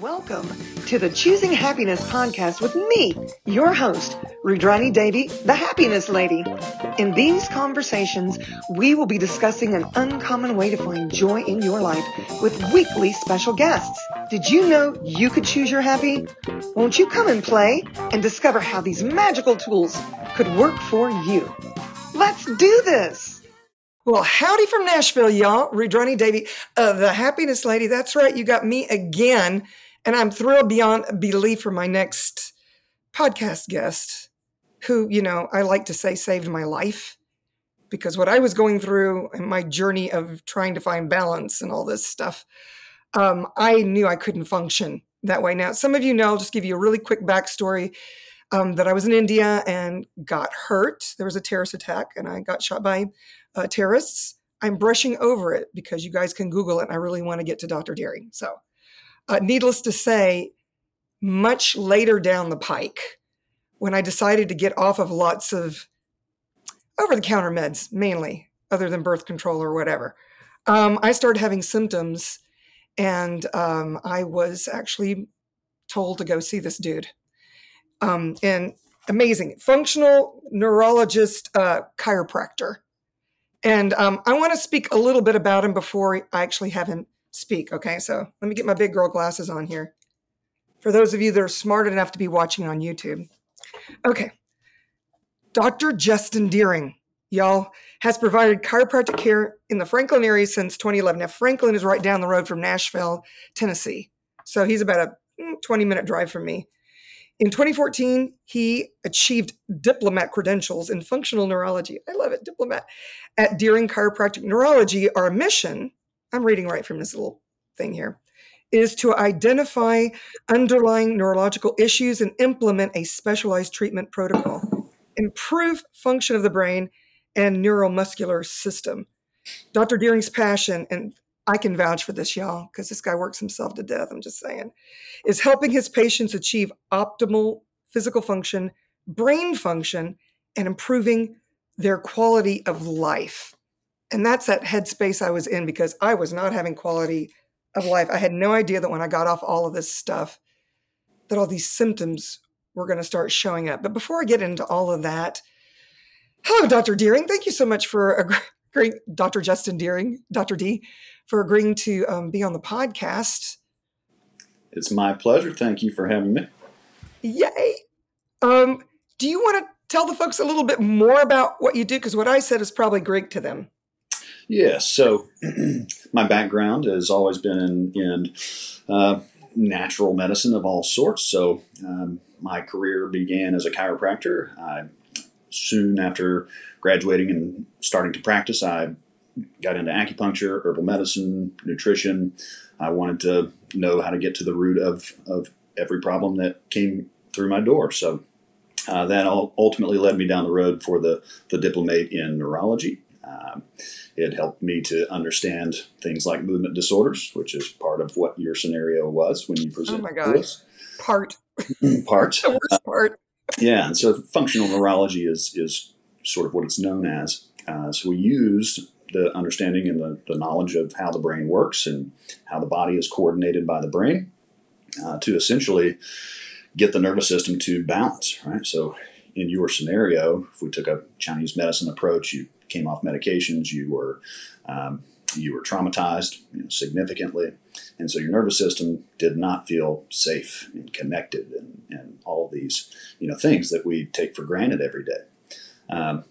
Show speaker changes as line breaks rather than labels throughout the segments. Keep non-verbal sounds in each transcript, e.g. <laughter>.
Welcome to the Choosing Happiness podcast with me, your host, Rudrani Devi, the Happiness Lady. In these conversations, we will be discussing an uncommon way to find joy in your life with weekly special guests. Did you know you could choose your happy? Won't you come and play and discover how these magical tools could work for you? Let's do this! Well, howdy from Nashville, y'all. Rudrani Devi, uh, the happiness lady. That's right. You got me again. And I'm thrilled beyond belief for my next podcast guest, who, you know, I like to say saved my life because what I was going through and my journey of trying to find balance and all this stuff, um, I knew I couldn't function that way. Now, some of you know, I'll just give you a really quick backstory um, that I was in India and got hurt. There was a terrorist attack and I got shot by uh, terrorists. I'm brushing over it because you guys can Google it. And I really want to get to Dr. Dearing. So, uh, needless to say, much later down the pike, when I decided to get off of lots of over the counter meds, mainly, other than birth control or whatever, um, I started having symptoms. And um, I was actually told to go see this dude. Um, and amazing functional neurologist, uh, chiropractor and um, I want to speak a little bit about him before I actually have him speak. Okay, so let me get my big girl glasses on here. For those of you that are smart enough to be watching on YouTube. Okay, Dr. Justin Dearing, y'all, has provided chiropractic care in the Franklin area since 2011. Now, Franklin is right down the road from Nashville, Tennessee. So he's about a mm, 20 minute drive from me. In 2014, he achieved diplomat credentials in functional neurology. I love it, diplomat. At Dearing Chiropractic Neurology, our mission, I'm reading right from this little thing here, is to identify underlying neurological issues and implement a specialized treatment protocol, improve function of the brain and neuromuscular system. Dr. Dearing's passion and I can vouch for this, y'all, because this guy works himself to death. I'm just saying, is helping his patients achieve optimal physical function, brain function, and improving their quality of life. And that's that headspace I was in because I was not having quality of life. I had no idea that when I got off all of this stuff, that all these symptoms were going to start showing up. But before I get into all of that, hello, Dr. Dearing. Thank you so much for a <laughs> great Dr. Justin Dearing, Dr. D, for agreeing to um, be on the podcast.
It's my pleasure. Thank you for having me.
Yay. Um, do you want to tell the folks a little bit more about what you do? Because what I said is probably Greek to them.
Yes. So, <clears throat> my background has always been in, in uh, natural medicine of all sorts. So, um, my career began as a chiropractor. I, soon after graduating and starting to practice, I got into acupuncture, herbal medicine, nutrition. I wanted to know how to get to the root of, of every problem that came through my door. So uh, that ultimately led me down the road for the, the diplomate in neurology. Um, it helped me to understand things like movement disorders, which is part of what your scenario was when you presented.
Oh my gosh, part. <laughs>
part. <laughs>
the worst part.
Uh, yeah, and so functional neurology is is sort of what it's known as. Uh, so we used the understanding and the, the, knowledge of how the brain works and how the body is coordinated by the brain uh, to essentially get the nervous system to balance, right? So, in your scenario, if we took a Chinese medicine approach, you came off medications, you were um, you were traumatized you know, significantly, and so your nervous system did not feel safe and connected, and, and all these you know things that we take for granted every day. Um,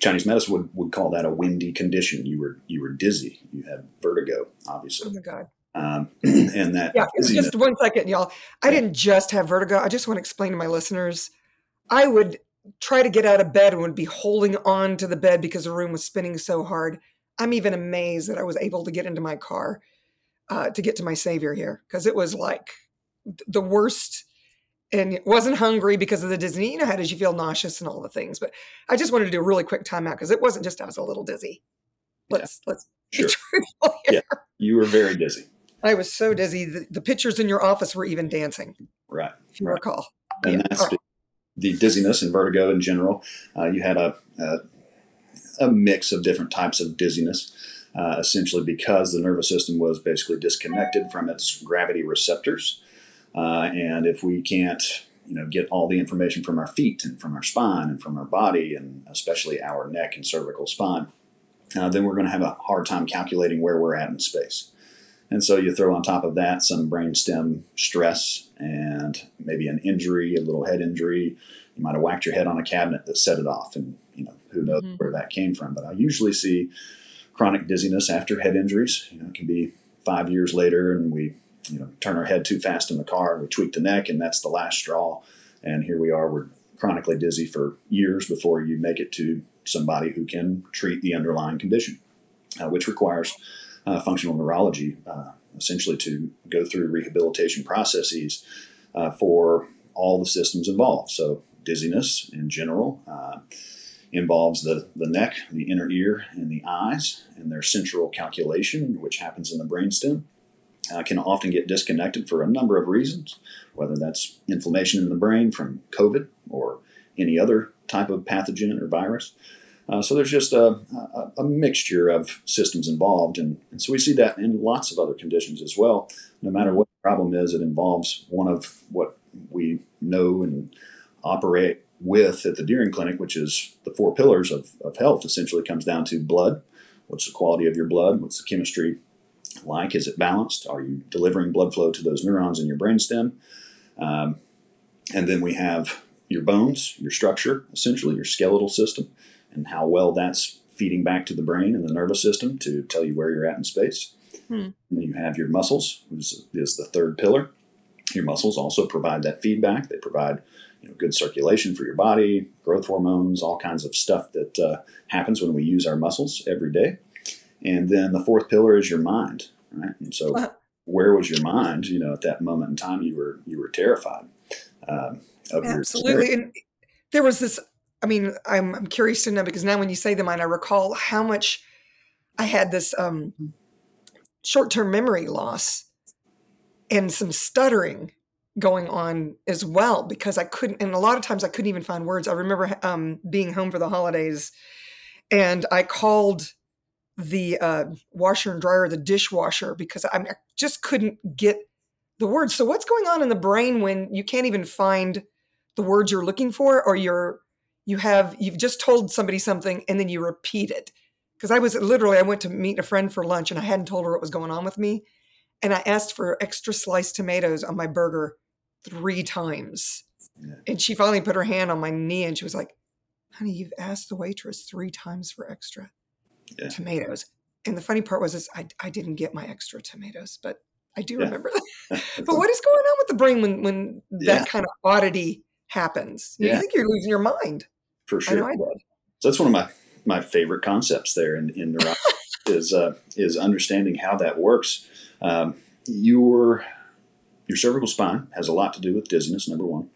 Chinese medicine would, would call that a windy condition. You were you were dizzy. You had vertigo, obviously.
Oh my god.
Um, <clears throat> and that
yeah. Just one second, y'all. I didn't just have vertigo. I just want to explain to my listeners. I would try to get out of bed and would be holding on to the bed because the room was spinning so hard. I'm even amazed that I was able to get into my car uh, to get to my savior here because it was like the worst and wasn't hungry because of the Disney. You know, how did you feel nauseous and all the things? But I just wanted to do a really quick timeout because it wasn't just I was a little dizzy. Let's yeah. let's
sure. Yeah, you were very dizzy.
I was so dizzy. The, the, pictures in your office were even dancing.
Right.
If you
right.
recall.
And yeah. that's right. The, dizziness and vertigo in general. Uh, you had a, a, a mix of different types of dizziness. Uh, essentially, because the nervous system was basically disconnected from its gravity receptors, Uh, and if we can't, you know, get all the information from our feet and from our spine and from our body, and especially our neck and cervical spine, uh, then we're going to have a hard time calculating where we're at in space. And so you throw on top of that some brainstem stress and maybe an injury, a little head injury. You might have whacked your head on a cabinet that set it off, and you know who knows mm-hmm. where that came from. But I usually see chronic dizziness after head injuries. You know, it can be five years later, and we you know turn our head too fast in the car, and we tweak the neck, and that's the last straw. And here we are, we're chronically dizzy for years before you make it to somebody who can treat the underlying condition, uh, which requires uh, functional neurology, uh, essentially to go through rehabilitation processes uh, for all the systems involved. So, dizziness in general uh, involves the, the neck, the inner ear, and the eyes, and their central calculation, which happens in the brainstem. Uh, can often get disconnected for a number of reasons, whether that's inflammation in the brain from COVID or any other type of pathogen or virus. Uh, so there's just a, a, a, mixture of systems involved, and, and, so we see that in lots of other conditions as well. No matter what the problem is, it involves one of what we know and operate with at the Dearing Clinic, which is the four pillars of, of health. Essentially, comes down to blood. What's the quality of your blood? What's the chemistry like? Is it balanced? Are you delivering blood flow to those neurons in your brainstem? Um, and then we have your bones, your structure, essentially your skeletal system and how well that's feeding back to the brain and the nervous system to tell you where you're at in space. Hmm. And you have your muscles, which is the third pillar. Your muscles also provide that feedback. They provide you know, good circulation for your body, growth hormones, all kinds of stuff that uh, happens when we use our muscles every day. And then the fourth pillar is your mind, right? And so, where was your mind? You know, at that moment in time, you were you were terrified um,
of Absolutely. your. And there was this I mean, I'm, I'm curious to know because now when you say the mind, I recall how much I had this um, short term memory loss and some stuttering going on as well because I couldn't, and a lot of times I couldn't even find words. I remember um, being home for the holidays and I called the uh, washer and dryer, the dishwasher, because I just couldn't get the words. So, what's going on in the brain when you can't even find the words you're looking for or you're you have you've just told somebody something and then you repeat it. Because i was literally i went to meet a friend for lunch and i hadn't told her what was going on with me. And i asked for extra sliced tomatoes on my burger three times. Yeah. and she finally put her hand on my knee and she was like honey you've asked the waitress three times for extra yeah. tomatoes. And the funny part was is I, I didn't get my extra tomatoes but i do yeah. remember that. <laughs> But what is going on with the brain when when that kind of oddity happens? You think you're losing your mind
for sure.
I know I.
So that's one of my my favorite concepts there in, in neurology <laughs> is uh, is understanding how that works. Um, your your cervical spine has a lot to do with dizziness. Number one,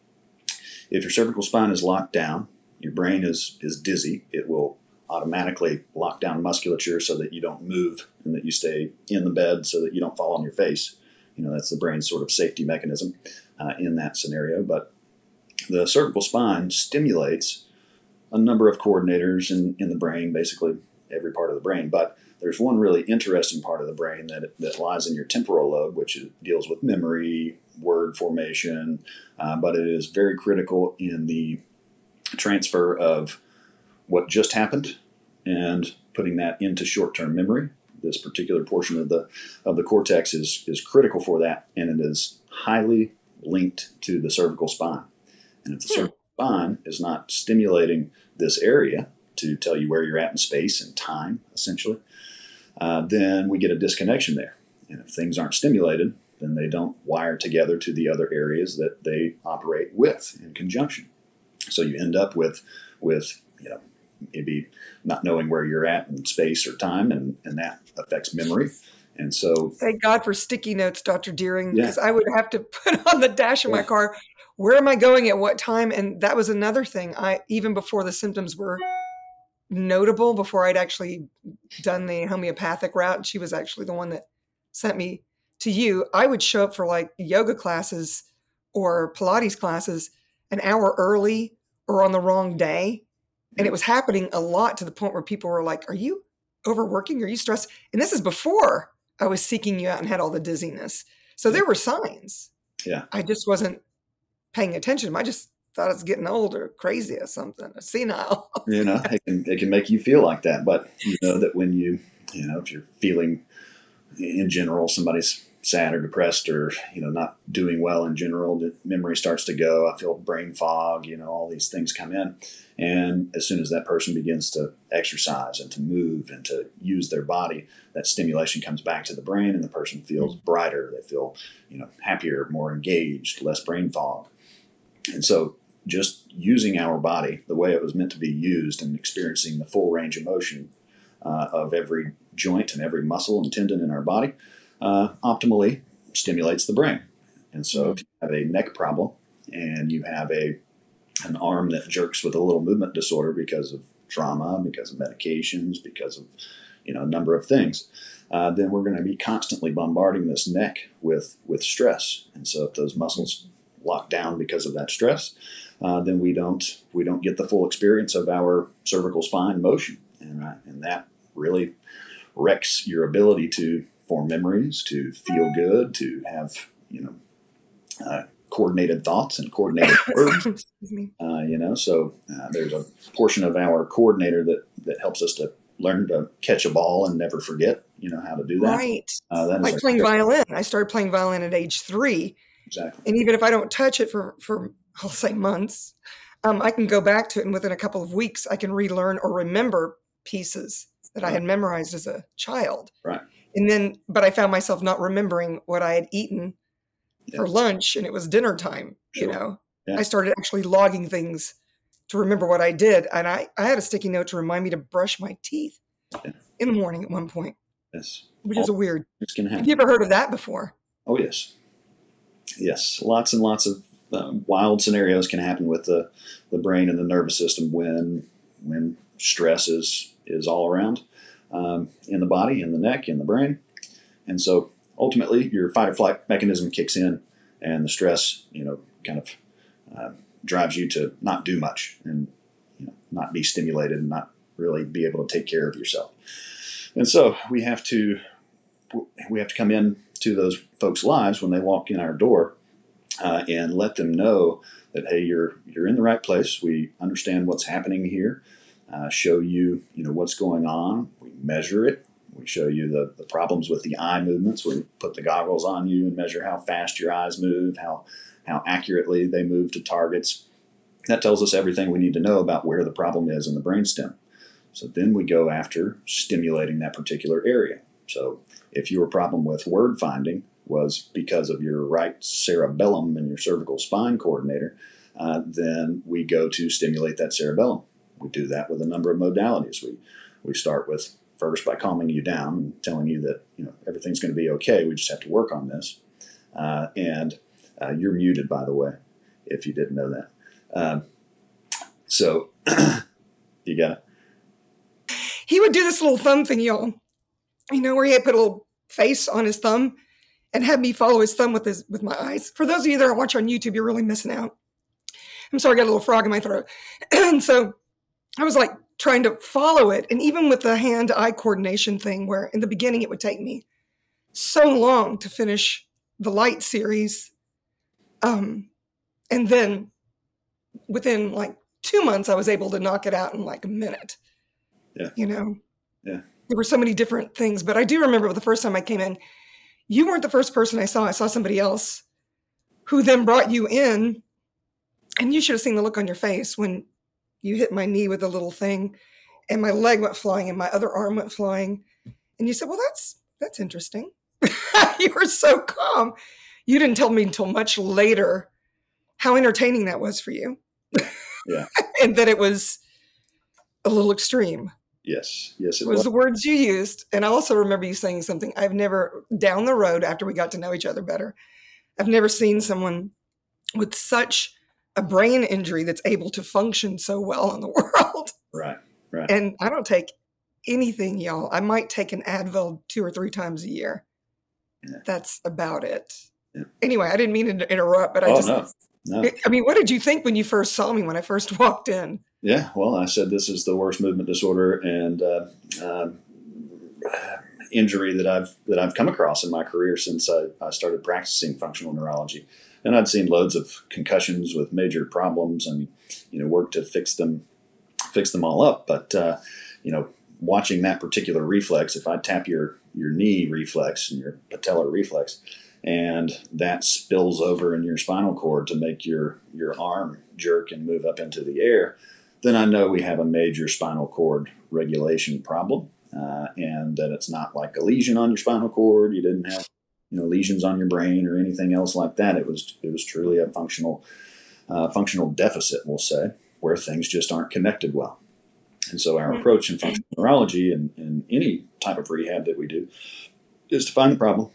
if your cervical spine is locked down, your brain is is dizzy. It will automatically lock down musculature so that you don't move and that you stay in the bed so that you don't fall on your face. You know that's the brain's sort of safety mechanism uh, in that scenario. But the cervical spine stimulates a number of coordinators in, in the brain, basically every part of the brain. But there's one really interesting part of the brain that, that lies in your temporal lobe, which deals with memory, word formation, uh, but it is very critical in the transfer of what just happened and putting that into short-term memory. This particular portion of the of the cortex is is critical for that, and it is highly linked to the cervical spine. And if the hmm. Spine is not stimulating this area to tell you where you're at in space and time, essentially, uh, then we get a disconnection there. And if things aren't stimulated, then they don't wire together to the other areas that they operate with in conjunction. So you end up with with you know maybe not knowing where you're at in space or time, and, and that affects memory. And so,
thank God for sticky notes, Dr. Dearing, because yeah. I would have to <laughs> put on the dash of my car where am I going at what time? And that was another thing. I even before the symptoms were notable, before I'd actually done the homeopathic route, she was actually the one that sent me to you. I would show up for like yoga classes or Pilates classes an hour early or on the wrong day. And it was happening a lot to the point where people were like, Are you overworking? Are you stressed? And this is before I was seeking you out and had all the dizziness. So there were signs.
Yeah.
I just wasn't paying attention. I just thought I was getting old or crazy or something, or senile.
you know, <laughs> it can it can make you feel like that. But you know that when you you know if you're feeling in general somebody's sad or depressed or you know not doing well in general the memory starts to go i feel brain fog you know all these things come in and as soon as that person begins to exercise and to move and to use their body that stimulation comes back to the brain and the person feels brighter they feel you know happier more engaged less brain fog and so just using our body the way it was meant to be used and experiencing the full range of motion uh, of every joint and every muscle and tendon in our body uh, optimally stimulates the brain. And so, if you have a neck problem and you have a an arm that jerks with a little movement disorder because of trauma, because of medications, because of you know a number of things, uh, then we're going to be constantly bombarding this neck with with stress. And so, if those muscles lock down because of that stress, uh, then we don't we don't get the full experience of our cervical spine motion, and uh, and that really wrecks your ability to form memories, to feel good, to have you know uh, coordinated thoughts and coordinated <laughs> words. Uh, you know, so uh, there's a portion of our coordinator that that helps us to learn to catch a ball and never forget. You know how to do that.
Right. Uh, like playing violin. I started playing violin at age three.
Exactly.
And even if I don't touch it for for I'll say months, um, I can go back to it, and within a couple of weeks, I can relearn or remember pieces that right. I had memorized as a child.
Right
and then but i found myself not remembering what i had eaten yeah. for lunch and it was dinner time sure. you know yeah. i started actually logging things to remember what i did and i i had a sticky note to remind me to brush my teeth yeah. in the morning at one point
yes
which All, is a weird
it's gonna happen.
have you ever heard of that before
oh yes yes lots and lots of um, wild scenarios can happen with the the brain and the nervous system when when stress is is all around um, in the body, in the neck, in the brain. And so ultimately, your fight or flight mechanism kicks in, and the stress, you know, kind of uh, drives you to not do much and you know, not be stimulated and not really be able to take care of yourself. And so we have to we have to come in to those folks' lives when they walk in our door uh, and let them know that hey, you're you're in the right place. We understand what's happening here uh, show you, you know, what's going on. We measure it. We show you the, the problems with the eye movements. We put the goggles on you and measure how fast your eyes move, how how accurately they move to targets. That tells us everything we need to know about where the problem is in the brainstem. So then we go after stimulating that particular area. So if your problem with word finding was because of your right cerebellum and your cervical spine coordinator, uh, then we go to stimulate that cerebellum we do that with a number of modalities. We we start with first by calming you down and telling you that you know everything's going to be okay. We just have to work on this. Uh, and uh, you're muted, by the way, if you didn't know that. Um, so <clears throat> you got.
He would do this little thumb thing, y'all. You know, where he had put a little face on his thumb and had me follow his thumb with his with my eyes. For those of you that are watching on YouTube, you're really missing out. I'm sorry, I got a little frog in my throat. <clears throat> and so I was like trying to follow it. And even with the hand eye coordination thing, where in the beginning it would take me so long to finish the light series. Um, and then within like two months, I was able to knock it out in like a minute.
Yeah.
You know?
Yeah.
There were so many different things. But I do remember the first time I came in, you weren't the first person I saw. I saw somebody else who then brought you in. And you should have seen the look on your face when you hit my knee with a little thing and my leg went flying and my other arm went flying and you said well that's that's interesting <laughs> you were so calm you didn't tell me until much later how entertaining that was for you
yeah <laughs>
and that it was a little extreme
yes yes
it, was, was the words you used and i also remember you saying something i've never down the road after we got to know each other better i've never seen someone with such a brain injury that's able to function so well in the <laughs> world.
Right, right.
And I don't take anything, y'all. I might take an Advil two or three times a year. Yeah. That's about it. Yeah. Anyway, I didn't mean to interrupt, but I
oh,
just.
No. No.
I mean, what did you think when you first saw me when I first <laughs> walked in?
Yeah, well, I said this is the worst movement disorder and uh, uh, injury that I've that I've come across in my career since I, I started practicing functional neurology. and I'd seen loads of concussions with major problems, and you know worked to fix them, fix them all up. But uh, you know, watching that particular reflex, if I tap your your knee reflex and your patellar reflex, and that spills over in your spinal cord to make your your arm jerk and move up into the air, then I know we have a major spinal cord regulation problem, uh, and that it's not like a lesion on your spinal cord. You didn't have you know lesions on your brain or anything else like that. It was it was truly a functional uh, functional deficit, we'll say, where things just aren't connected well. And so our approach in functional neurology and, and any type of rehab that we do is to find the problem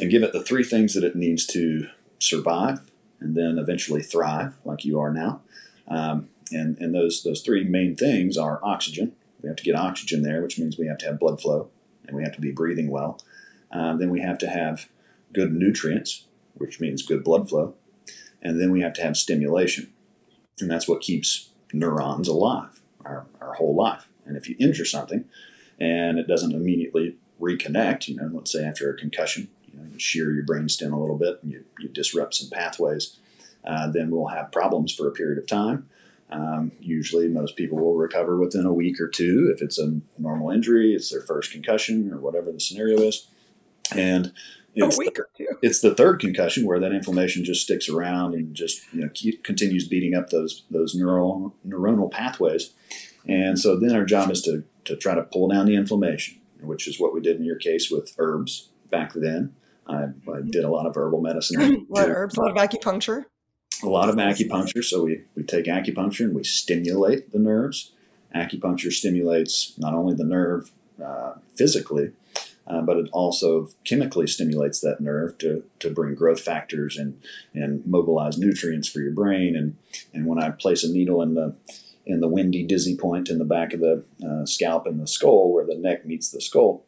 and give it the three things that it needs to survive and then eventually thrive, like you are now. Um, and and those those three main things are oxygen. We have to get oxygen there, which means we have to have blood flow and we have to be breathing well. Uh, then we have to have good nutrients, which means good blood flow. And then we have to have stimulation. And that's what keeps neurons alive our, our whole life. And if you injure something and it doesn't immediately reconnect, you know, let's say after a concussion, you, know, you shear your brainstem a little bit and you, you disrupt some pathways, uh, then we'll have problems for a period of time. Um, usually, most people will recover within a week or two. If it's a normal injury, it's their first concussion or whatever the scenario is. And it's
a week
the,
or two.
It's the third concussion where that inflammation just sticks around and just you know keep, continues beating up those those neural neuronal pathways. And so then our job is to to try to pull down the inflammation, which is what we did in your case with herbs back then. I, I did a lot of herbal medicine. <clears throat>
a lot of herbs, a lot of acupuncture.
A lot of acupuncture. So we, we take acupuncture and we stimulate the nerves. Acupuncture stimulates not only the nerve uh, physically, uh, but it also chemically stimulates that nerve to, to bring growth factors and, and mobilize nutrients for your brain. And, and when I place a needle in the in the windy dizzy point in the back of the uh, scalp and the skull, where the neck meets the skull,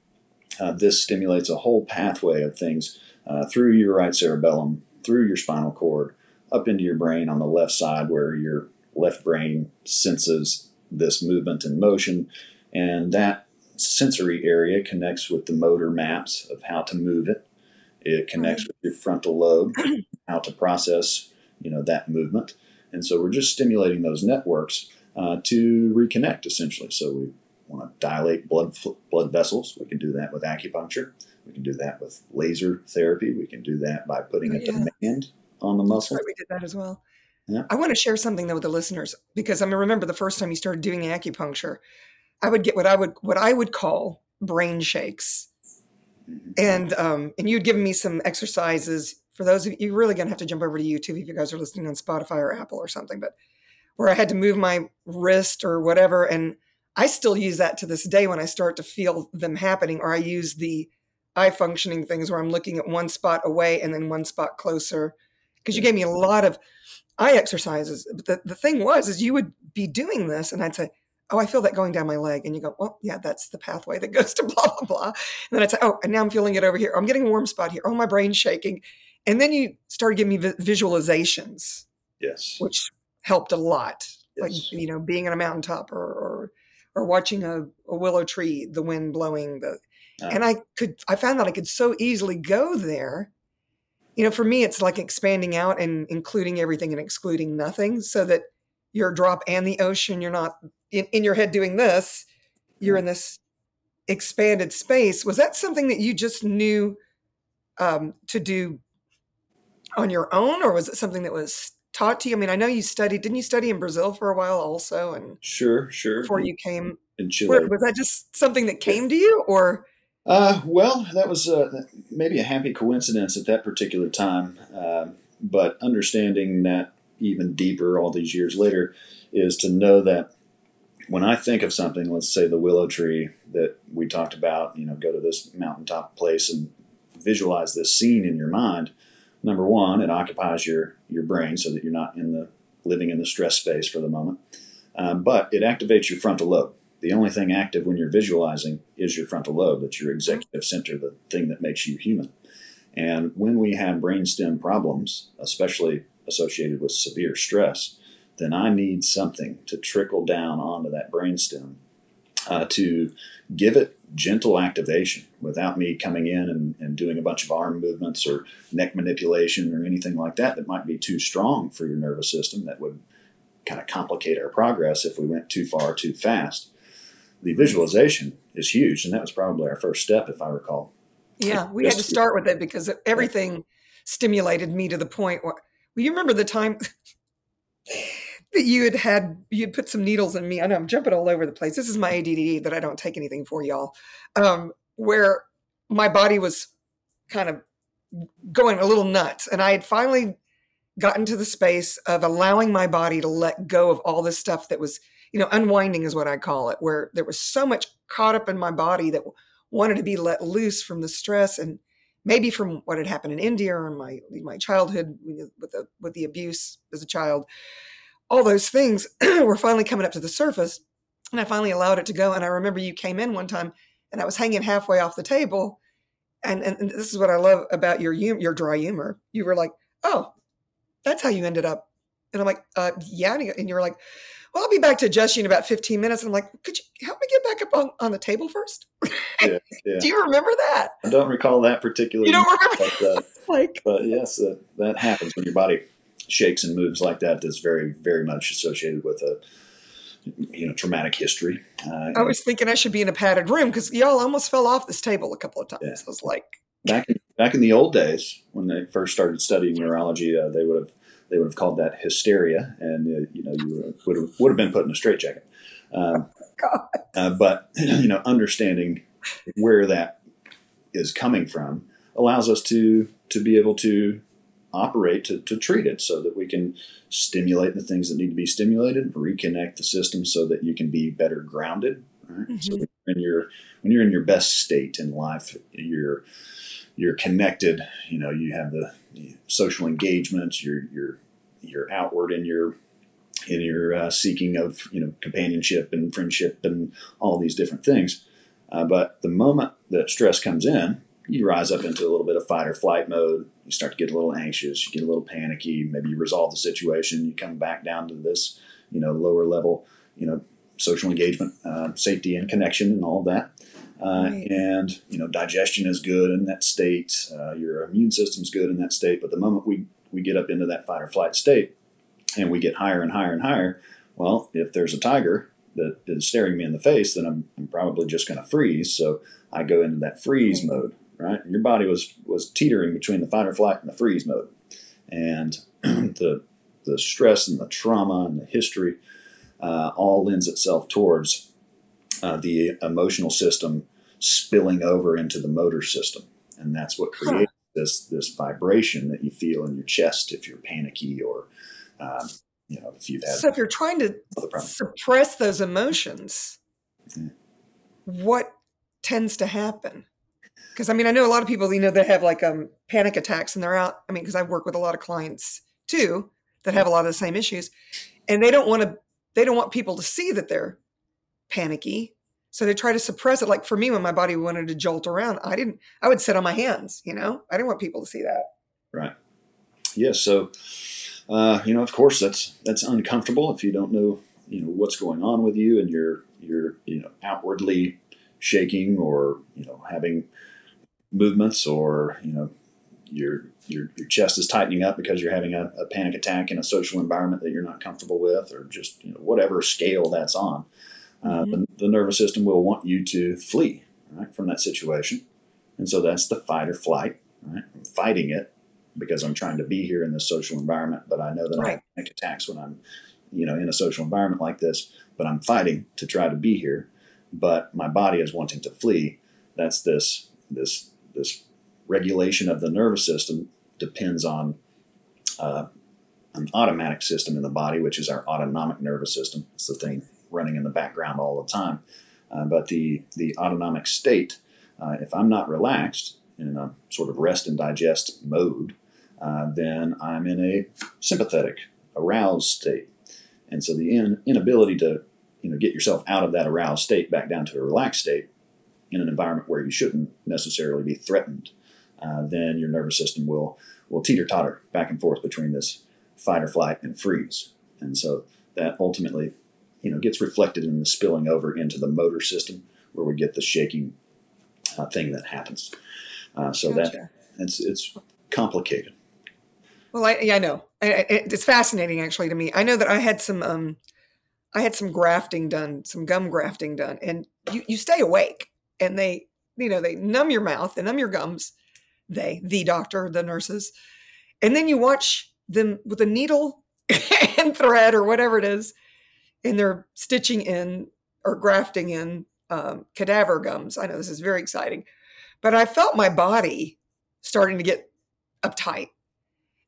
uh, this stimulates a whole pathway of things uh, through your right cerebellum, through your spinal cord, up into your brain on the left side, where your left brain senses this movement and motion, and that sensory area connects with the motor maps of how to move it. It connects with your frontal lobe, <clears throat> how to process, you know, that movement. And so we're just stimulating those networks uh, to reconnect, essentially. So we want to dilate blood blood vessels. We can do that with acupuncture. We can do that with laser therapy. We can do that by putting a yeah. demand on the muscle.
Right, we did that as well. Yeah. I want to share something though with the listeners because I mean, remember the first time you started doing acupuncture, I would get what I would what I would call brain shakes, and um, and you'd given me some exercises. For those of you, you're really gonna have to jump over to YouTube if you guys are listening on Spotify or Apple or something. But where I had to move my wrist or whatever, and I still use that to this day when I start to feel them happening, or I use the eye functioning things where I'm looking at one spot away and then one spot closer. Because you gave me a lot of eye exercises. But the, the thing was, is you would be doing this, and I'd say, oh, I feel that going down my leg. And you go, well, yeah, that's the pathway that goes to <laughs> blah, blah, blah. And then I'd say, oh, and now I'm feeling it over here. I'm getting a warm spot here. Oh, my brain's shaking. And then you started giving me visualizations.
Yes.
Which helped a lot. Yes. Like, you know, being on a mountaintop or, or, or watching a, a willow tree, the wind blowing the, uh, and I could, I found that I could so easily go there. You know, for me, it's like expanding out and including everything and excluding nothing so that you're a drop and the ocean. You're not in, in your head doing this. You're in this expanded space. Was that something that you just knew um, to do on your own, or was it something that was taught to you? I mean, I know you studied. Didn't you study in Brazil for a while also? And
sure, sure.
Before you came
in Chile,
was that just something that came to you, or?
Uh, well, that was uh, maybe a happy coincidence at that particular time. Uh, but understanding that even deeper all these years later is to know that when I think of something, let's say the willow tree that we talked about, you know, go to this mountaintop place and visualize this scene in your mind. Number one, it occupies your your brain so that you're not in the living in the stress space for the moment. Um, but it activates your frontal lobe. The only thing active when you're visualizing is your frontal lobe. That's your executive center, the thing that makes you human. And when we have brainstem problems, especially associated with severe stress, then I need something to trickle down onto that brainstem uh, to give it gentle activation without me coming in and, and doing a bunch of arm movements or neck manipulation or anything like that that might be too strong for your nervous system that would kind of complicate our progress if we went too far too fast. The visualization is huge, and that was probably our first step, if I recall.
Yeah, we had to start with it because everything stimulated me to the point where well, you remember the time <laughs> that you had had you had put some needles in me. I know I'm jumping all over the place. This is my ADD that I don't take anything for y'all. Um, where my body was kind of going a little nuts, and I had finally gotten to the space of allowing my body to let go of all this stuff that was, you know, unwinding is what I call it, where there was so much caught up in my body that wanted to be let loose from the stress and maybe from what had happened in India or my my childhood with the with the abuse as a child all those things <clears throat> were finally coming up to the surface. And I finally allowed it to go. And I remember you came in one time and I was hanging halfway off the table. And, and, and this is what I love about your your dry humor. You were like, oh, that's how you ended up. And I'm like, uh, yeah. And you were like, well, I'll be back to adjust you in about 15 minutes. And I'm like, could you help me get back up on, on the table first? <laughs> Yeah, yeah. Do you remember that?
I don't recall that particularly.
You don't remember?
But, uh, <laughs> like, but yes, uh, that happens when your body shakes and moves like that that's very, very much associated with a you know traumatic history.
Uh, I was thinking I should be in a padded room because y'all almost fell off this table a couple of times. Yeah. I was like,
back in, back in the old days when they first started studying neurology, uh, they would have they would have called that hysteria, and uh, you know you would have, would have been put in a straitjacket. Um, uh, but <clears throat> you know, understanding where that is coming from allows us to to be able to operate to, to treat it so that we can stimulate the things that need to be stimulated, reconnect the system so that you can be better grounded. Right? Mm-hmm. So when you're when you're in your best state in life, you're you're connected. You know, you have the, social engagement. You're you're you're outward in your in your uh, seeking of you know companionship and friendship and all these different things. Uh, but the moment that stress comes in, you rise up into a little bit of fight or flight mode. You start to get a little anxious, you get a little panicky. Maybe you resolve the situation. You come back down to this, you know, lower level, you know, social engagement, uh, safety and connection, and all of that. Uh, right. And you know, digestion is good in that state. Uh, your immune system's good in that state. But the moment we we get up into that fight or flight state, and we get higher and higher and higher, well, if there's a tiger that is staring me in the face, then I'm, I'm probably just going to freeze. So I go into that freeze mode right? Your body was was teetering between the fight or flight and the freeze mode, and <clears throat> the the stress and the trauma and the history uh, all lends itself towards uh, the emotional system spilling over into the motor system, and that's what creates huh. this this vibration that you feel in your chest if you're panicky or um, you know if you've had.
So if you're trying to suppress those emotions, mm-hmm. what tends to happen? because I mean I know a lot of people you know that have like um panic attacks and they're out. I mean because I work with a lot of clients too that have a lot of the same issues, and they don't want to they don't want people to see that they're panicky, so they try to suppress it. Like for me, when my body wanted to jolt around, I didn't. I would sit on my hands. You know, I didn't want people to see that.
Right. Yes. Yeah, so. Uh, you know, of course, that's that's uncomfortable if you don't know, you know, what's going on with you, and you're you're you know outwardly shaking or you know having movements or you know your your your chest is tightening up because you're having a, a, panic attack in a social environment that you're not comfortable with, or just you know whatever scale that's on, uh, mm-hmm. the, the, nervous system will want you to flee right from that situation, and so that's the fight or flight. Right, I'm fighting it because I'm trying to be here in this social environment, but I know that right. I panic attacks when I'm you know in a social environment like this, but I'm fighting to try to be here, but my body is wanting to flee. That's this this this regulation of the nervous system depends on uh, an automatic system in the body, which is our autonomic nervous system. It's the thing running in the background all the time. Uh, but the the autonomic state, uh, if I'm not relaxed in a sort of rest and digest mode, uh, then I'm in a sympathetic, aroused state. And so the in, inability to you know get yourself out of that aroused state back down to a relaxed state in an environment where you shouldn't necessarily be threatened, uh, then your nervous system will will teeter totter back and forth between this fight or flight and freeze, and so that ultimately, you know, gets reflected in the spilling over into the motor system, where we get the shaking uh, thing that happens. Uh, so that it's it's complicated.
Well, I, yeah, I know. I, I- it's fascinating actually to me. I know that I had some, um, I had some grafting done, some gum grafting done, and you, you stay awake, and they, you know, they numb your mouth, they numb your gums. They, the doctor, the nurses, and then you watch them with a needle <laughs> and thread or whatever it is, and they're stitching in or grafting in um, cadaver gums. I know this is very exciting, but I felt my body starting to get uptight.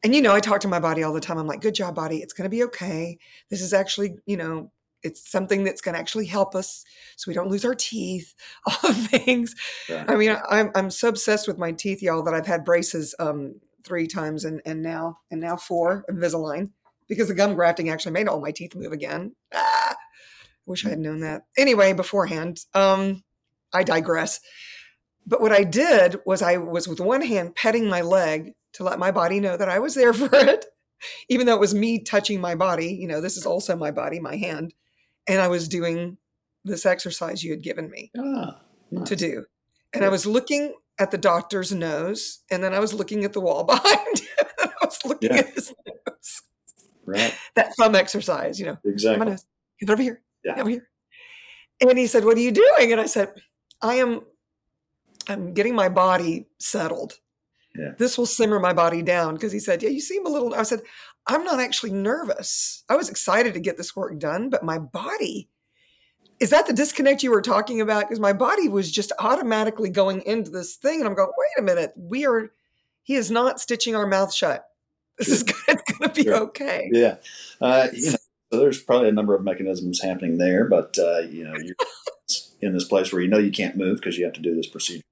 And you know, I talk to my body all the time. I'm like, good job, body. It's going to be okay. This is actually, you know, it's something that's going to actually help us so we don't lose our teeth, <laughs> all things.
Right.
I mean, I'm, I'm so obsessed with my teeth, y'all, that I've had braces um, three times and, and now, and now four Invisalign because the gum grafting actually made all my teeth move again. Ah, wish I had known that. Anyway, beforehand, um, I digress. But what I did was I was with one hand petting my leg to let my body know that I was there <laughs> for it, even though it was me touching my body. You know, this is also my body, my hand. And I was doing this exercise you had given me
Ah, nice.
to do. And I was looking at the doctor's nose, and then I was looking at the wall <laughs> behind him, and I was looking
Yeah.
at his nose.
Right. <laughs>
That thumb exercise, you know,
Exactly.
nose, get over here,
Yeah.
over here. And he said, "What are you doing?" And I said, "I am, I'm getting my body settled.
Yeah.
This will simmer my body down." Because he said, "Yeah, you seem a little." I said, "I'm not actually nervous. I was excited to get this work done, but my body." Is that the disconnect you were talking about? Because my body was just automatically going into this thing, and I'm going, "Wait a minute, we are." He is not stitching our mouth shut. This is <laughs> going to be
Sure.
okay.
Yeah. Uh, you know, so there's probably a number of mechanisms happening there, but uh, you know, you're <laughs> in this place where you know you can't move because you have to do this procedure,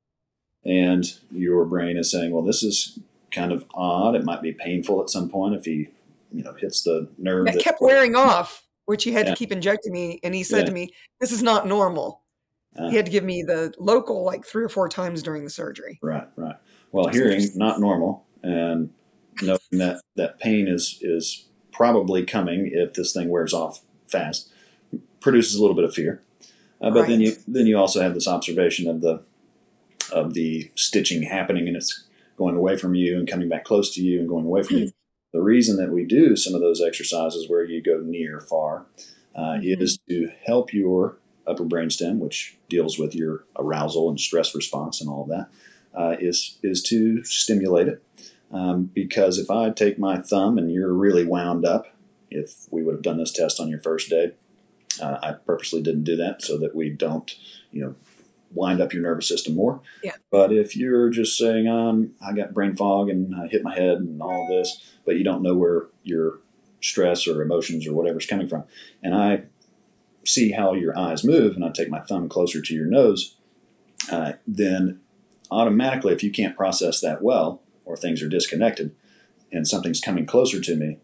and your brain is saying, "Well, this is kind of odd. It might be painful at some point if he, you know, hits the nerve."
that- kept wearing off, which he had
Yeah.
to keep injecting me. And he said
Yeah.
to me, This is not normal.
Ah.
He had to give me the local like three or four times during the surgery.
Right, right. Well, hearing not normal, and knowing that that pain is is probably coming if this thing wears off fast, produces a little bit of fear. Uh, but then you then you also have this observation of the of the stitching happening, and it's going away from you and coming back close to you and going away from you. The reason that we do some of those exercises where you go near far uh,
Mhm.
is to help your upper brainstem, which deals with your arousal and stress response and all of that uh, is is to stimulate it. Um, because if I take my thumb and you're really wound up, if we would have done this test on your first day, uh, I purposely didn't do that so that we don't, you know, wind up your nervous system more.
Yeah.
But if you're just saying, um, I got brain fog and I hit my head and all this, but you don't know where your stress or emotions or whatever's coming from, and I see how your eyes move, and I take my thumb closer to your nose, uh, then automatically, if you can't process that well, or things are disconnected, and something's coming closer to me,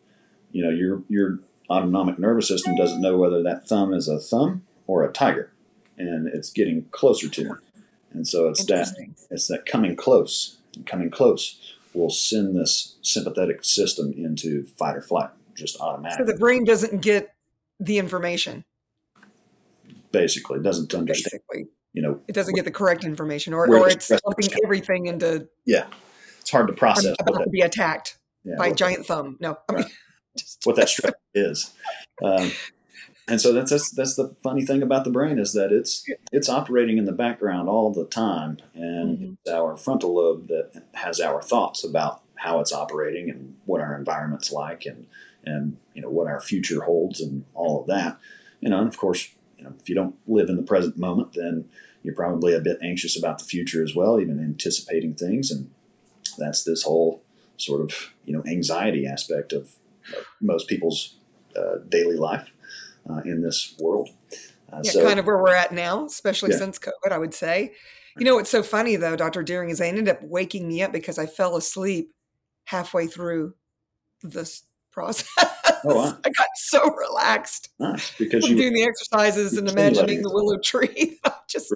you know, your your autonomic nervous system doesn't know whether that thumb is a thumb or a tiger, and it's getting closer to me, and so it's that it's that coming close, coming close will send this sympathetic system into fight or flight just automatically.
So the brain doesn't get the information,
Basically, it doesn't understand,
basically.
you know,
It doesn't get the correct information, or, or it's dumping everything into
it's hard to
I'm
process what
about
that,
to be attacked
yeah,
by giant thumb. No,
Right. <laughs> what that stress <laughs> is. Um, and so that's, that's that's the funny thing about the brain is that it's it's operating in the background all the time, and
Mhm.
it's our frontal lobe that has our thoughts about how it's operating and what our environment's like, and and you know what our future holds, and all of that. You know, and of course, you know, if you don't live in the present moment, then you're probably a bit anxious about the future as well, even anticipating things, and that's this whole sort of you know anxiety aspect of most people's uh, daily life uh, in this world. Uh,
yeah,
so
kind of where we're at now, especially
Yeah.
since COVID, I would say. You know, what's so funny though, Dr. Dearing, is I ended up waking me up because I fell asleep halfway through this process.
Oh, wow. <laughs>
I got so relaxed
nice because you
doing the exercises and imagining the willow tree. I <laughs> just,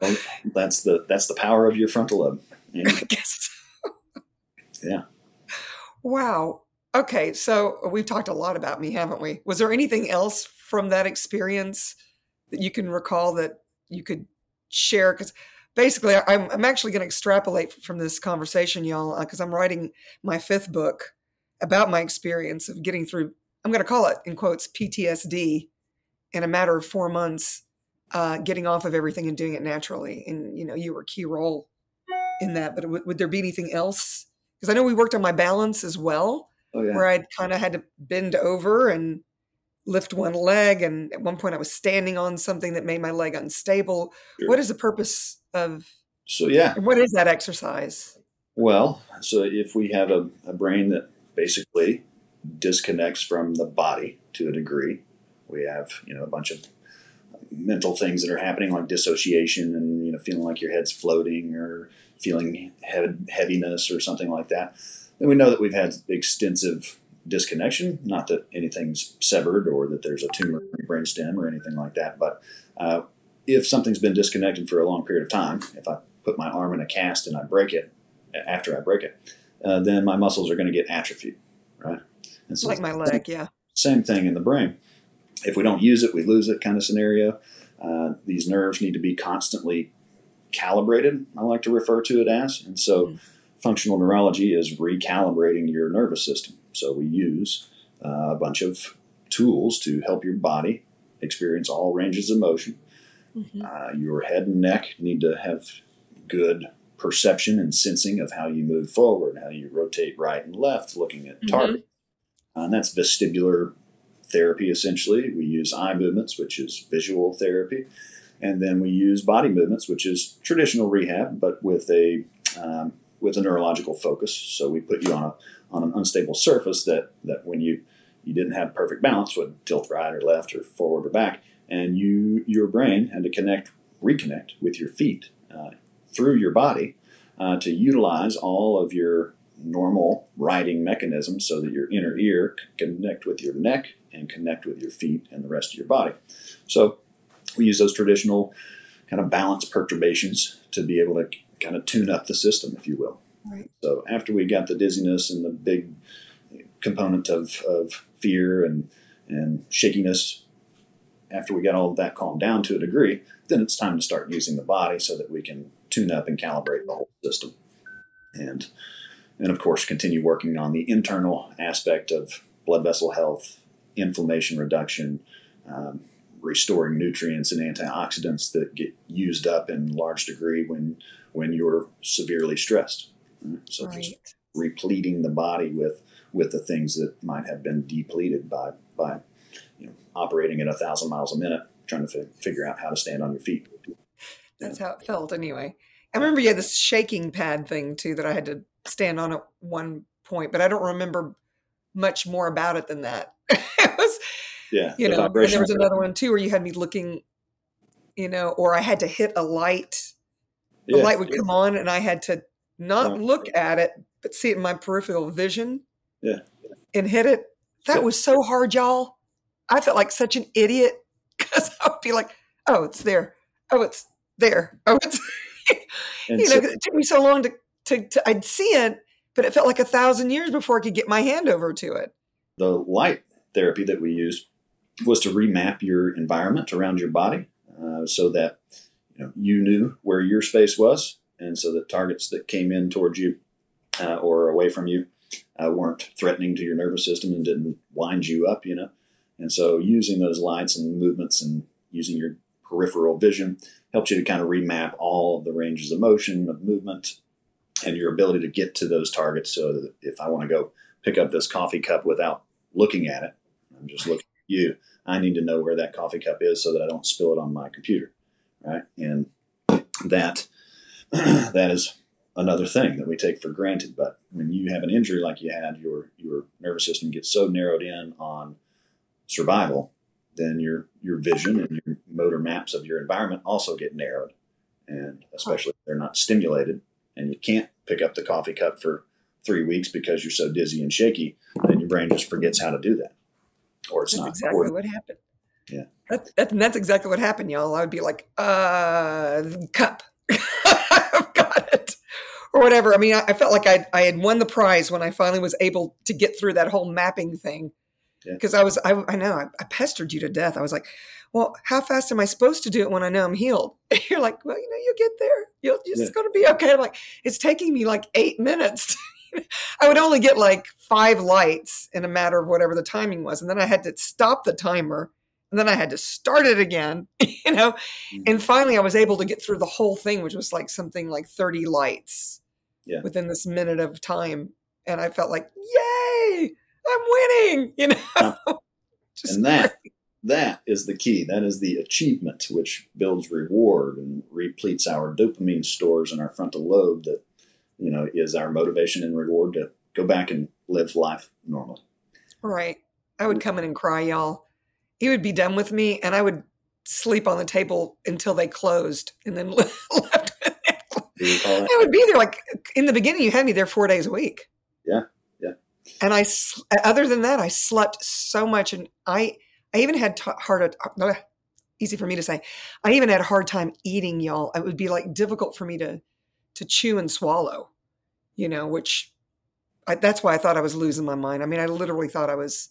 well, that's the that's the power of your frontal lobe. And <laughs>
I guess.
Yeah.
Wow. Okay, so we've talked a lot about me, haven't we? Was there anything else from that experience that you can recall that you could share because basically I'm, I'm actually going to extrapolate from this conversation y'all because uh, i'm writing my fifth book about my experience of getting through i'm going to call it in quotes ptsd in a matter of four months uh, getting off of everything and doing it naturally and you know you were a key role in that but w- would there be anything else because i know we worked on my balance as well
Oh yeah.
where i'd kind of had to bend over and lift one leg and at one point i was standing on something that made my leg unstable
Sure.
what is the purpose of
So yeah.
what is that exercise
Well, so if we have a, a brain that basically disconnects from the body to a degree, we have you know a bunch of mental things that are happening like dissociation and you know feeling like your head's floating or feeling head, heaviness or something like that. Then we know that we've had extensive disconnection. Not that anything's severed or that there's a tumor in your brainstem or anything like that, but uh, if something's been disconnected for a long period of time, if I put my arm in a cast and I break it, after I break it, uh, then my muscles are going to get atrophied, right? And so
like my leg yeah
same thing in the brain. If we don't use it, we lose it kind of scenario. Uh, these nerves need to be constantly calibrated, I like to refer to it as. And so
Mhm.
functional neurology is recalibrating your nervous system. So we use uh, a bunch of tools to help your body experience all ranges of motion.
Mhm.
Uh, your head and neck need to have good perception and sensing of how you move forward, how you rotate right and left, looking at
Mhm.
target. Uh, and that's vestibular therapy essentially. We use eye movements, which is visual therapy. And then we use body movements, which is traditional rehab, but with a um, with a neurological focus. So we put you on a on an unstable surface that that when you you didn't have perfect balance would tilt right or left or forward or back, and you your brain had to connect reconnect with your feet uh, through your body uh, to utilize all of your normal righting mechanisms so that your inner ear can connect with your neck and connect with your feet and the rest of your body. So we use those traditional kind of balance perturbations to be able to kind of tune up the system, if you will.
Right.
So after we got the dizziness and the big component of, of fear and, and shakiness, after we got all of that calmed down to a degree, then it's time to start using the body so that we can tune up and calibrate the whole system. And and of course continue working on the internal aspect of blood vessel health, inflammation reduction, um, restoring nutrients and antioxidants that get used up in large degree when when you're severely stressed. So just repleting the body with with the things that might have been depleted by by you know operating at a thousand miles a minute, trying to fi- figure out how to stand on your feet.
That's how it felt anyway. I remember you had this shaking pad thing too that I had to stand on at one point, but I don't remember much more about it than that. <laughs>
Yeah,
you know, and there was another one too where you had me looking, you know, or I had to hit a light. The
Yeah,
light would
yeah.
come on and I had to not
Right.
look at it, but see it in my peripheral vision.
Yeah.
And hit it. That was so hard, y'all. I felt like such an idiot <laughs> because I would be like, oh, it's there. Oh, it's there. Oh, it's <laughs> you know,
so-
'cause it took me so long to, to, to, I'd see it, but it felt like a thousand years before I could get my hand over to it.
the light therapy that we used was to remap your environment around your body uh, so that you know you knew where your space was and so that targets that came in towards you uh, or away from you uh, weren't threatening to your nervous system and didn't wind you up you know and so using those lights and movements and using your peripheral vision helps you to kind of remap all of the ranges of motion of movement and your ability to get to those targets so that if i want to go pick up this coffee cup without looking at it. I'm just looking you. I need to know where that coffee cup is so that I don't spill it on my computer, right? And that <clears throat> that is another thing that we take for granted. But when you have an injury like you had, your your nervous system gets so narrowed in on survival, then your your vision and your motor maps of your environment also get narrowed, and especially if they're not stimulated, and you can't pick up the coffee cup for three weeks because you're so dizzy and shaky, then your brain just forgets how to do that, or it's
That's
not.
exactly
or-
what happened.
Yeah.
That, that, and that's exactly what happened, y'all. I would be like, uh, cup. <laughs> I've got it. Or whatever. I mean, I, I felt like I, I had won the prize when I finally was able to get through that whole mapping thing.
Yeah.
Because I was, I, I know, I, I pestered you to death. I was like, well, how fast am I supposed to do it when I know I'm healed? <laughs> You're like, well, you know, you'll get there. You'll, it's
Yeah.
going to be okay. I'm like, it's taking me like eight minutes. <laughs> I would only get like five lights in a matter of whatever the timing was. And then I had to stop the timer and then I had to start it again, <laughs> you know.
Mm.
And finally, I was able to get through the whole thing, which was like something like 30 lights
Yeah.
within this minute of time. And I felt like, yay, I'm winning, <laughs> you know.
And that
great.
that is the key. That is the achievement which builds reward and repletes our dopamine stores in our frontal lobe that you know is our motivation and reward to go back and live life normally.
Right. I would come in and cry, y'all. He would be done with me, and I would sleep on the table until they closed and then <laughs> left.
Do you recall that?
I would be there like in the beginning. You had me there four days a week.
Yeah, yeah.
And I, other than that, I slept so much, and I, I even had t- hard. uh, Easy for me to say. I even had a hard time eating, y'all. It would be like difficult for me to, to chew and swallow, you know. Which, I, that's why I thought I was losing my mind. I mean, I literally thought I was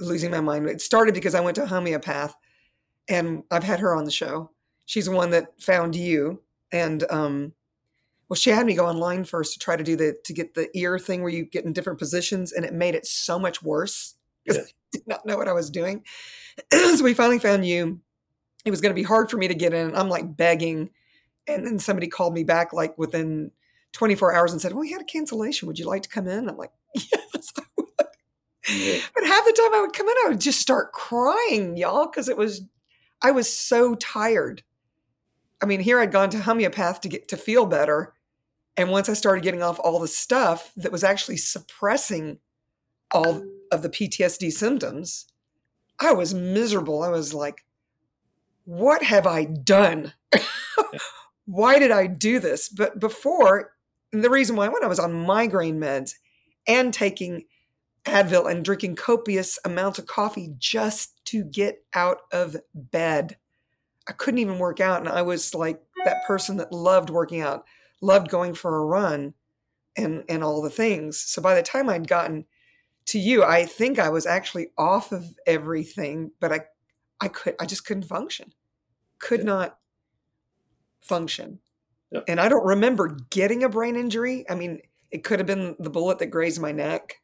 losing my mind. It started because I went to homeopath, and I've had her on the show. She's the one that found you, and um, well, she had me go online first to try to do the to get the ear thing where you get in different positions, and it made it so much worse because
Yes.
I did not know what I was doing. <clears throat> so we finally found you. It was going to be hard for me to get in. I'm like begging, and then somebody called me back like within 24 hours and said, "Well, we had a cancellation. Would you like to come in?" I'm like, <laughs> "Yes." I would."
Yeah.
But half the time I would come in, I would just start crying, y'all, because it was, I was so tired. I mean, here I'd gone to homeopath to get to feel better, and once I started getting off all the stuff that was actually suppressing all of the PTSD symptoms, I was miserable. I was like, "What have I done? <laughs> why did I do this?" But before, and the reason why I went, I was on migraine meds and taking Advil and drinking copious amounts of coffee just to get out of bed. I couldn't even work out. And I was like that person that loved working out, loved going for a run and, and all the things. So by the time I'd gotten to you, I think I was actually off of everything, but I, I could, I just couldn't function, could
Yeah.
not function.
Yep.
And I don't remember getting a brain injury. I mean, it could have been the bullet that grazed my neck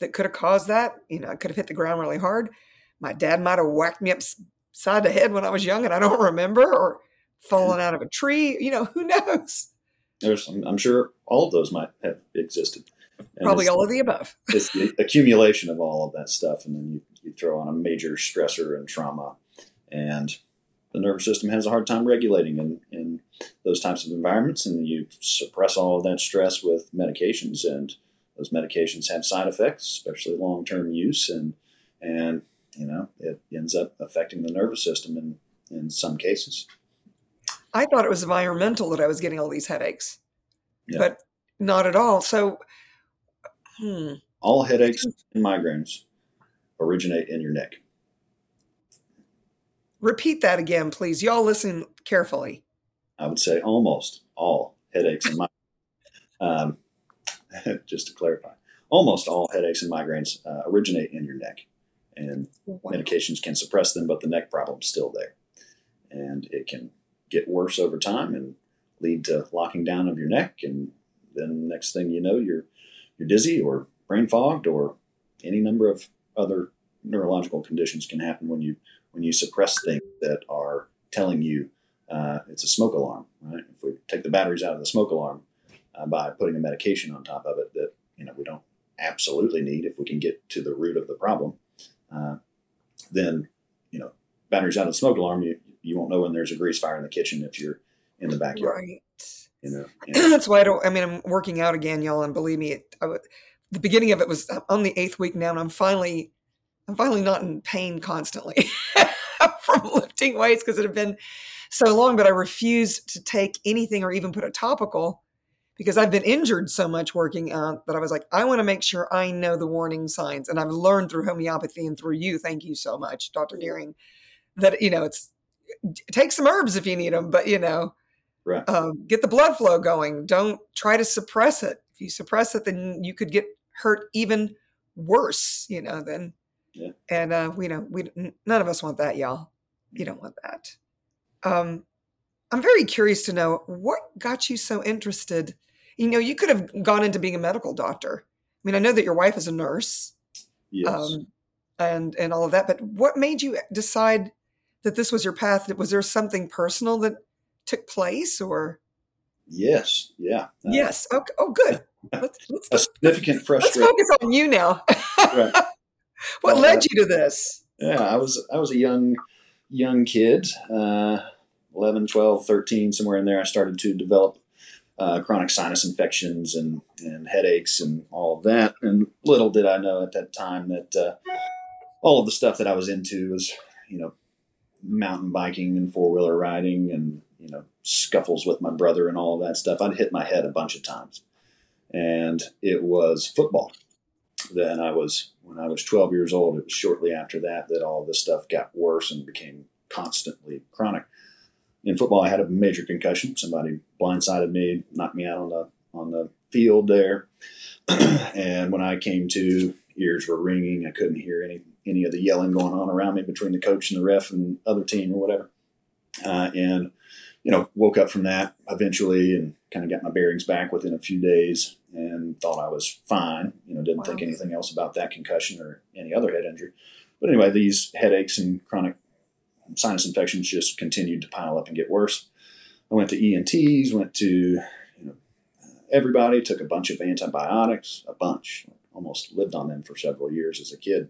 that could have caused that. You know, I could have hit the ground really hard. My dad might have whacked me upside the head when I was young and I don't remember, or fallen out of a tree. You know, who knows?
There's, I'm, sure all of those might have existed. And
Probably all of the above. <laughs>
it's the accumulation of all of that stuff, and then you, you throw on a major stressor and trauma, and the nervous system has a hard time regulating in, in those types of environments, and you suppress all of that stress with medications, and those medications have side effects, especially long term use, and and you know it ends up affecting the nervous system in in some cases.
I thought it was environmental that I was getting all these headaches,
Yeah.
but not at all. So, hmm,
All headaches and migraines originate in your neck.
Repeat that again, please. Y'all listen carefully.
I would say almost all headaches and migraines. Um, <laughs> just to clarify, almost all headaches and migraines uh, originate in your neck, and
Wow.
medications can suppress them, but the neck problem's still there, and it can get worse over time and lead to locking down of your neck, and then next thing you know, you're you're dizzy or brain fogged or any number of other neurological conditions can happen when you when you suppress things that are telling you uh, it's a smoke alarm, right? If we take the batteries out of the smoke alarm uh, by putting a medication on top of it that you know we don't absolutely need, if we can get to the root of the problem, uh, then you know batteries out of the smoke alarm, you you won't know when there's a grease fire in the kitchen if you're in the backyard,
Right.
you know. <clears throat> And,
That's why I don't. I mean, I'm working out again, y'all, and believe me, it, I, the beginning of it was I'm on the eighth week now, and I'm finally, I'm finally not in pain constantly <laughs> from lifting weights because it had been so long. But I refused to take anything or even put a topical because I've been injured so much working out that I was like, I want to make sure I know the warning signs, and I've learned through homeopathy and through you. Thank you so much, Dr. Dearing, that you know it's take some herbs if you need them, but you know
right.
um, get the blood flow going. Don't try to suppress it. If you suppress it, then you could get hurt even worse. You know, then
Yeah.
And uh, we know we none of us want that, y'all. You don't want that. Um, I'm very curious to know what got you so interested. You know, you could have gone into being a medical doctor. I mean, I know that your wife is a nurse,
Yes.
um, and and all of that. But what made you decide that this was your path? Was there something personal that took place, or
yes. Yeah. Uh,
yes? Okay. Oh, good. <laughs> Let's let's,
A significant frustration.
let's focus on you now.
Right.
What
Well,
led
uh,
you to this?
Yeah, I was I was a young young kid, uh, 11, 12, 13, somewhere in there. I started to develop uh, chronic sinus infections and, and headaches and all of that. And little did I know at that time that uh, all of the stuff that I was into was, you know, mountain biking and four wheeler riding and you know scuffles with my brother and all of that stuff. I'd hit my head a bunch of times, and it was football. Then I was when I was 12 years old. It was shortly after that that all this stuff got worse and became constantly chronic. In football, I had a major concussion. Somebody blindsided me, knocked me out on the on the field there, <clears throat> and when I came to, ears were ringing. I couldn't hear any any of the yelling going on around me between the coach and the ref and other team or whatever. Uh, and you know, woke up from that eventually and kind of got my bearings back within a few days and thought I was fine. You know, didn't think anything else about that concussion or any other head injury. But anyway, these headaches and chronic sinus infections just continued to pile up and get worse. I went to ENTs, went to you know everybody, took a bunch of antibiotics, a bunch, almost lived on them for several years as a kid,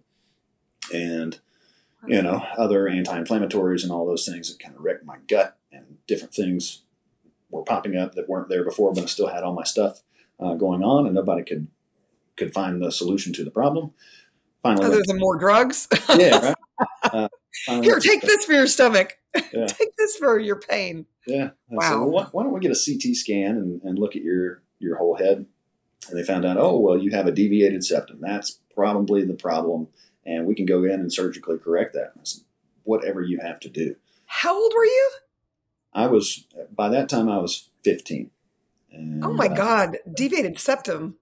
and you know other anti-inflammatories and all those things that kind of wrecked my gut and different things were popping up that weren't there before, but I still had all my stuff uh, going on, and nobody could could find the solution to the problem. Finally,
Other than more drugs? <laughs>
yeah, right. Uh,
Here, take this for your stomach.
Yeah. <laughs>
take this for your pain.
Yeah. Said,
Wow.
well, why, why don't we get a CT scan and, and look at your, your whole head? And they found out, oh, well, you have a deviated septum. That's probably the problem. And we can go in and surgically correct that. I said, whatever you have to do.
How old were you?
I was, by that time, I was 15. And,
Oh my
uh,
God, deviated septum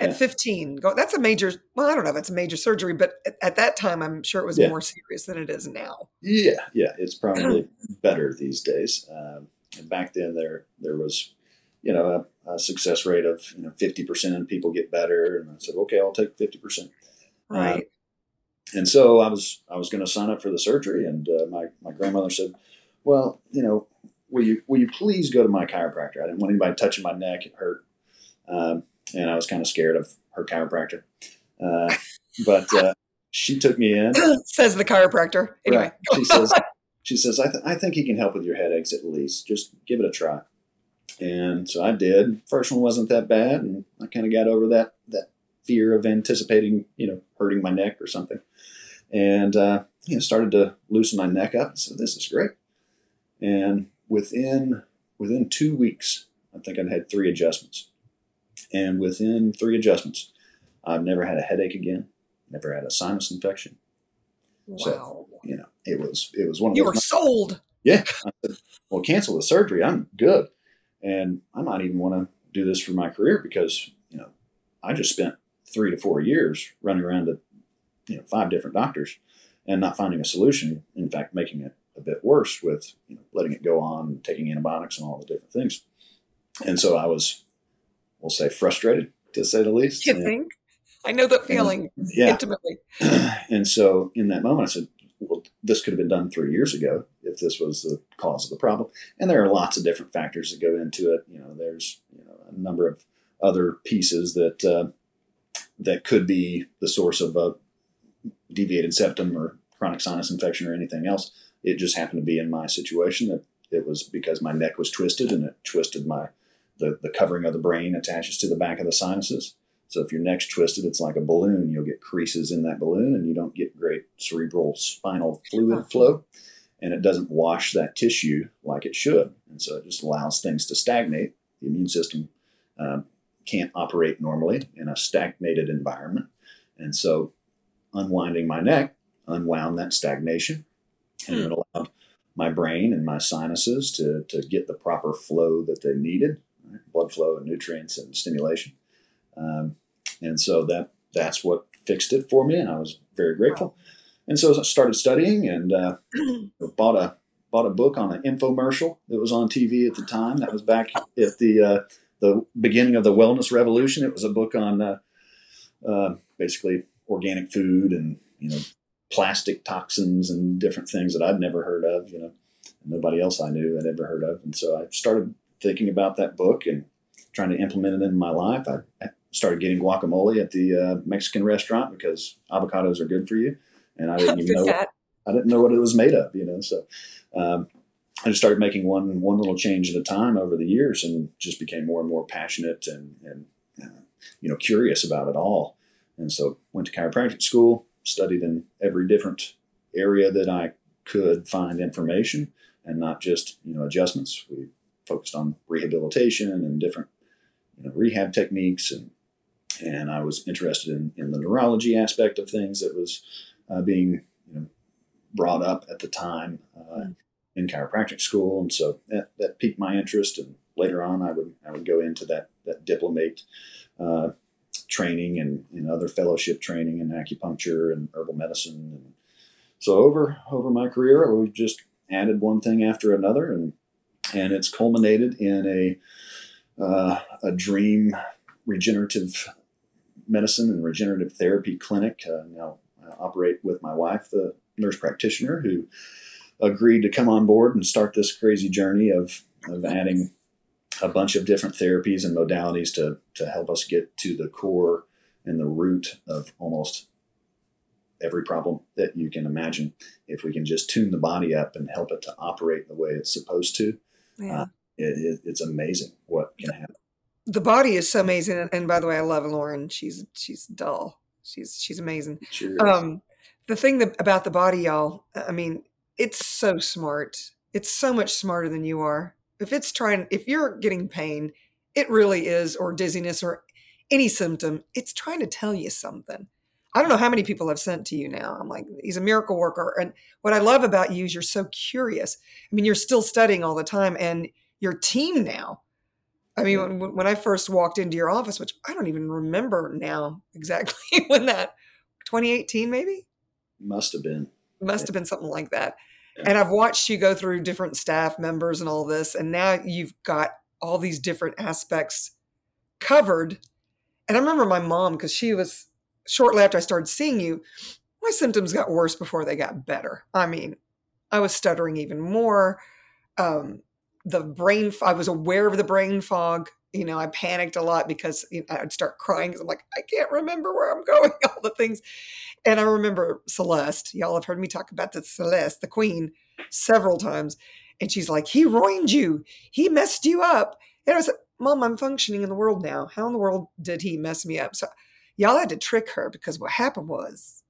at
Yeah.
15. Go, that's a major, well, I don't know if it's a major surgery, but at, at that time, I'm sure it was
Yeah.
more serious than it is now.
Yeah, yeah, it's probably <clears throat> better these days. Um, and back then, there there was, you know, a, a success rate of you know fifty percent of people get better, and I said, okay, I'll take fifty percent.
Right.
And so I was I was going to sign up for the surgery, and uh, my my grandmother said, "Well, you know, will you will you please go to my chiropractor? I didn't want anybody touching my neck; it hurt, um, and I was kind of scared of her chiropractor. Uh, but uh, she took me in. <clears throat>
Says the chiropractor. Anyway,
Right. She says, she says, I, th- I think he can help with your headaches at least. Just give it a try. And so I did. First one wasn't that bad, and I kind of got over that that fear of anticipating, you know, hurting my neck or something. And uh, you know, started to loosen my neck up. So this is great. And within within two weeks, I think I'd had three adjustments. And within three adjustments, I've never had a headache again. Never had a sinus infection So-
wow.
you know, it was it was one of
the
You
were sold.
yeah, I said, well, cancel the surgery. I'm good, and I might even want to do this for my career because you know I just spent three to four years running around to you know five different doctors and not finding a solution. In fact, making it a bit worse with you know letting it go on, taking antibiotics, and all the different things. And so I was, we'll say, frustrated to say the least.
You
And-
think? I know that feeling
yeah,
intimately. <clears throat>
and so in that moment, I said, well, this could have been done three years ago if this was the cause of the problem. And there are lots of different factors that go into it. You know, there's you know a number of other pieces that uh, that could be the source of a deviated septum or chronic sinus infection or anything else. It just happened to be in my situation that it was because my neck was twisted and it twisted my the, the covering of the brain attaches to the back of the sinuses. So if your neck's twisted, it's like a balloon. You'll get creases in that balloon, and you don't get great cerebral spinal fluid flow, and it doesn't wash that tissue like it should, and so it just allows things to stagnate. The immune system um, can't operate normally in a stagnated environment, and so unwinding my neck unwound that stagnation, and it allowed my brain and my sinuses to to get the proper flow that they needed, right? blood flow and nutrients and stimulation. Um, and so that that's what fixed it for me, and I was very grateful. And so I started studying and uh, <clears throat> bought a bought a book on an infomercial that was on TV at the time. That was back at the uh, the beginning of the wellness revolution. It was a book on uh, uh, basically organic food and you know plastic toxins and different things that I'd never heard of. You know, nobody else I knew had ever heard of. And so I started thinking about that book and trying to implement it in my life. I, I started getting guacamole at the uh, Mexican restaurant because avocados are good for you, and I didn't <laughs> even know what, I didn't know what it was made of. You know, so um, I just started making one one little change at a time over the years, and just became more and more passionate and and uh, you know curious about it all. And so went to chiropractic school, studied in every different area that I could find information, and not just you know adjustments. We focused on rehabilitation and different you know, rehab techniques and and I was interested in, in the neurology aspect of things that was uh, being you know, brought up at the time uh, mm. in chiropractic school, and so that, that piqued my interest. And later on, I would I would go into that that diplomate uh, training and, and other fellowship training in acupuncture and herbal medicine. And so over over my career, we've just added one thing after another, and and it's culminated in a uh, a dream regenerative medicine and regenerative therapy clinic. Uh, now I operate with my wife, the nurse practitioner, who agreed to come on board and start this crazy journey of, of adding a bunch of different therapies and modalities to, to help us get to the core and the root of almost every problem that you can imagine. If we can just tune the body up and help it to operate the way it's supposed to, yeah. uh, it, it, it's amazing what can happen.
The body is so amazing, and by the way, I love Lauren. She's she's dull. She's she's amazing. Um, the thing that, about the body, y'all. I mean, it's so smart. It's so much smarter than you are. If it's trying, if you're getting pain, it really is, or dizziness, or any symptom, it's trying to tell you something. I don't know how many people I've sent to you now. I'm like, he's a miracle worker. And what I love about you is you're so curious. I mean, you're still studying all the time and your team now. I mean, when, when I first walked into your office, which I don't even remember now exactly <laughs> when that 2018 maybe
must have been
must have been something like that. And I've watched you go through different staff members and all this, and now you've got all these different aspects covered. And I remember my mom because she was shortly after I started seeing you, my symptoms got worse before they got better. I mean, I was stuttering even more. Um, the brain i was aware of the brain fog you know i panicked a lot because you know, i'd start crying because i'm like i can't remember where i'm <laughs> going all the things. And i remember celeste y'all have heard me talk about the celeste the queen several times and she's like he ruined you. He messed you up. And i was like mom i'm functioning in the world now. How in the world did he mess me up? So y'all had to trick her because what happened was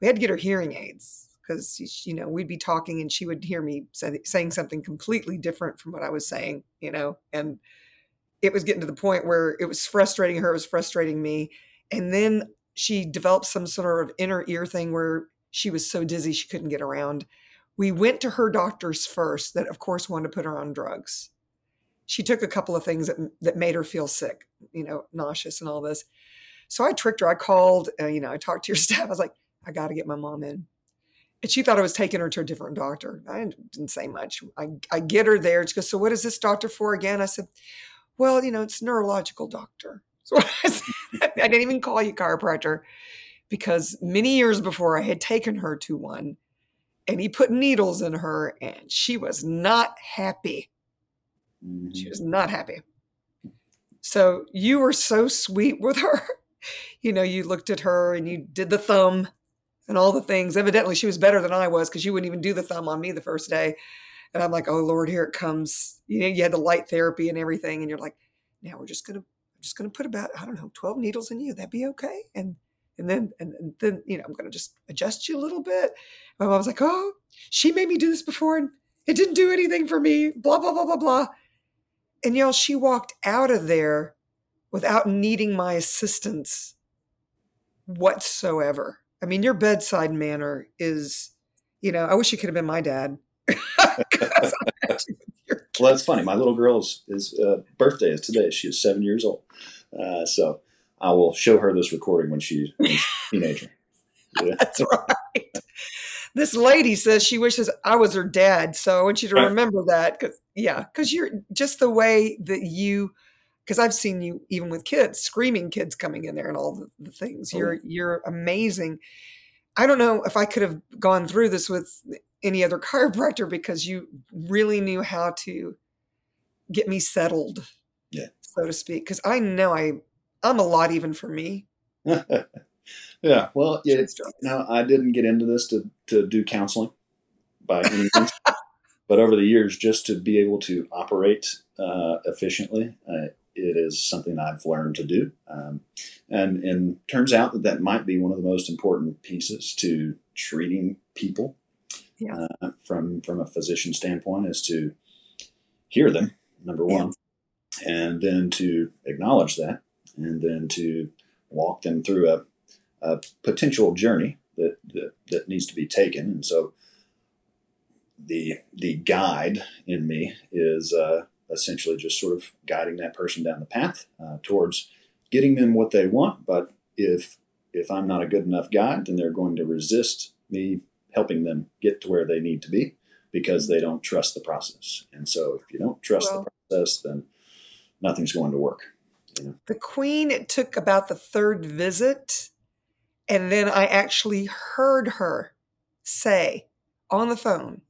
we had to get her hearing aids because you know we'd be talking and she would hear me say, saying something completely different from what I was saying, you know, and it was getting to the point where it was frustrating her, it was frustrating me, and then she developed some sort of inner ear thing where she was so dizzy she couldn't get around. We went to her doctors first, that of course wanted to put her on drugs. She took a couple of things that that made her feel sick, you know, nauseous and all this. So I tricked her. I called, uh, you know, I talked to your <laughs> staff. I was like, I got to get my mom in and she thought I was taking her to a different doctor. I didn't say much. I, I get her there. She goes, So what is this doctor for again? I said, Well, you know, it's neurological doctor. <laughs> So I, said, I didn't even call you chiropractor because many years before I had taken her to one and he put needles in her and she was not happy. Mm-hmm. She was not happy. So you were so sweet with her. <laughs> You know, you looked at her and you did the thumb and all the things. Evidently, she was better than I was because you wouldn't even do the thumb on me the first day. And I'm like, oh Lord, here it comes. You know, you had the light therapy and everything, and you're like, now we're just gonna, I'm just gonna put about, I don't know, 12 needles in you. That'd be okay. And and then and, and then you know, I'm gonna just adjust you a little bit. My mom was like, oh, she made me do this before, and it didn't do anything for me. Blah blah blah blah blah. And y'all, she walked out of there without needing my assistance whatsoever. I mean, your bedside manner is, you know, I wish you could have been my dad. <laughs>
well, that's funny. My little girl's is, uh, birthday is today. She is seven years old. Uh, so I will show her this recording when she's, when she's a teenager. <laughs>
Yeah. That's right. This lady says she wishes I was her dad, so I want you to remember that. Cause yeah, because you're just the way that you. Because I've seen you even with kids, screaming kids coming in there and all the, the things. You're oh. you're amazing. I don't know if I could have gone through this with any other <laughs> chiropractor because you really knew how to get me settled,
yeah,
so to speak. Because I know I I'm a lot even for me. <laughs>
yeah, well, yeah. No, I didn't get into this to to do counseling by any means, <laughs> but over the years, just to be able to operate uh, efficiently, uh, it is something I've learned to do, um, and and turns out that that might be one of the most important pieces to treating people
yeah.
uh, from from a physician standpoint is to hear them number one yeah. and then to acknowledge that and then to walk them through a, a potential journey that, that that needs to be taken and so the the guide in me is uh, essentially just sort of guiding that person down the path uh, towards getting them what they want but if if I'm not a good enough guide then they're going to resist me helping them get to where they need to be because they don't trust the process. And so if you don't trust well, the process, then nothing's going to work. You know?
The queen, it took about the third visit. And then I actually heard her say on the phone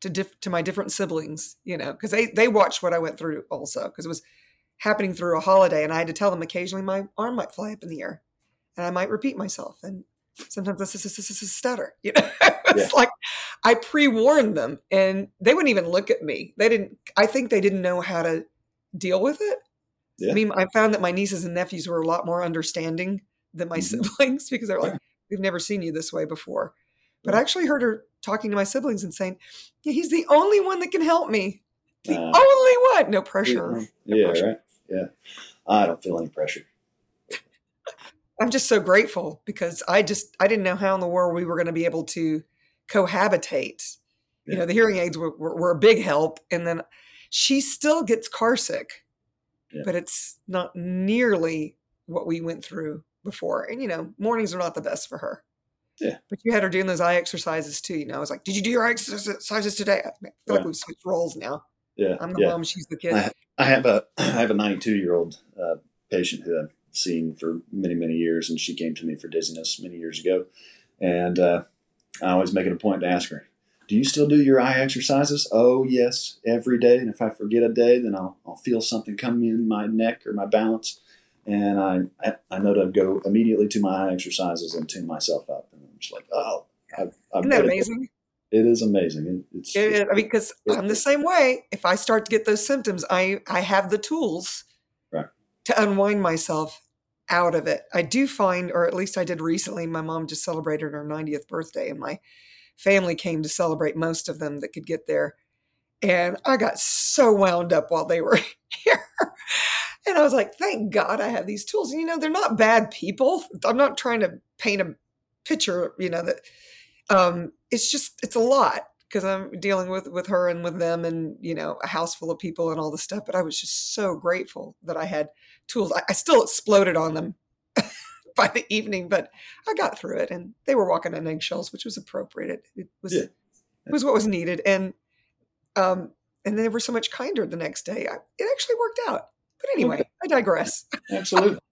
to diff- to my different siblings, you know, because they, they watched what I went through also, because it was happening through a holiday. And I had to tell them occasionally my arm might fly up in the air and I might repeat myself. And sometimes a stutter, you know? <laughs> it's yeah. like I pre-warned them and they wouldn't even look at me. They didn't I think they didn't know how to deal with it. Yeah. I mean, I found that my nieces and nephews were a lot more understanding than my mm-hmm. siblings <laughs> because they're like, we've never seen you this way before. But I actually heard her talking to my siblings and saying, yeah, he's the only one that can help me. The uh, only one. No pressure.
No yeah, pressure. right. Yeah. I don't feel any pressure.
I'm just so grateful because I just I didn't know how in the world we were going to be able to cohabitate. Yeah. You know, the hearing aids were, were, were, a big help, and then she still gets car sick, yeah. but it's not nearly what we went through before. And you know, mornings are not the best for her.
Yeah.
But you had her doing those eye exercises too. You know, I was like, "Did you do your eye exercises today?" I feel yeah. like we've switched roles now.
Yeah.
I'm the mom. She's the kid.
I, I, have a <clears throat> I have a 92 year old uh, patient who I've seen for many many years, and she came to me for dizziness many years ago, and uh, I always make it a point to ask her, do you still do your eye exercises? Oh, yes, every day. And if I forget a day, then I'll, I'll feel something come in my neck or my balance. And I, I know to go immediately to my eye exercises and tune myself up. And I'm just like, oh, I've,
I've Isn't that amazing?
It, it is amazing. It's,
it, it's, I mean, because I'm the same way. If I start to get those symptoms, I, I have the tools
right.
to unwind myself out of it. I do find, or at least I did recently, my mom just celebrated her 90th birthday, and my family came to celebrate most of them that could get there. And I got so wound up while they were <laughs> here. And I was like, thank God I have these tools. And, you know, they're not bad people. I'm not trying to paint a picture, you know, that um, it's just, it's a lot because I'm dealing with with her and with them and you know a house full of people and all the stuff. But I was just so grateful that I had tools. I, I still exploded on them <laughs> by the evening, but I got through it, and they were walking on eggshells, which was appropriate. It, was yeah. it was what was needed, and um, and they were so much kinder the next day. I, it actually worked out. But anyway, okay. I digress.
Absolutely. <laughs>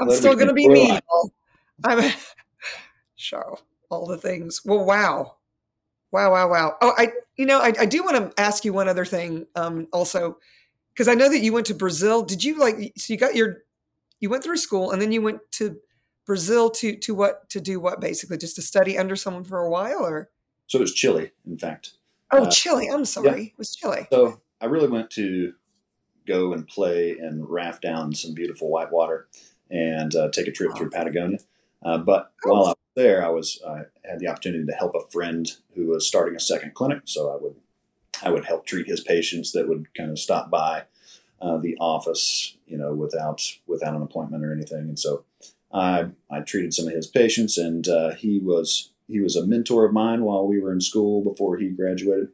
I'm still going to be me. I'm show <laughs> All the things. Well, wow, wow, wow, wow. Oh, I, you know, I, I do want to ask you one other thing. Um, also, because I know that you went to Brazil. Did you like? So you got your, you went through school, and then you went to Brazil to to what to do what basically just to study under someone for a while, or?
So it was Chile, in fact.
Oh, uh, Chile. I'm sorry. Yeah. It was Chile.
So I really went to go and play and raft down some beautiful white water and uh, take a trip oh. through Patagonia. Uh, but oh. while I was there, I was I had the opportunity to help a friend who was starting a second clinic. So I would I would help treat his patients that would kind of stop by uh, the office, you know, without without an appointment or anything. And so I I treated some of his patients, and uh, he was he was a mentor of mine while we were in school before he graduated.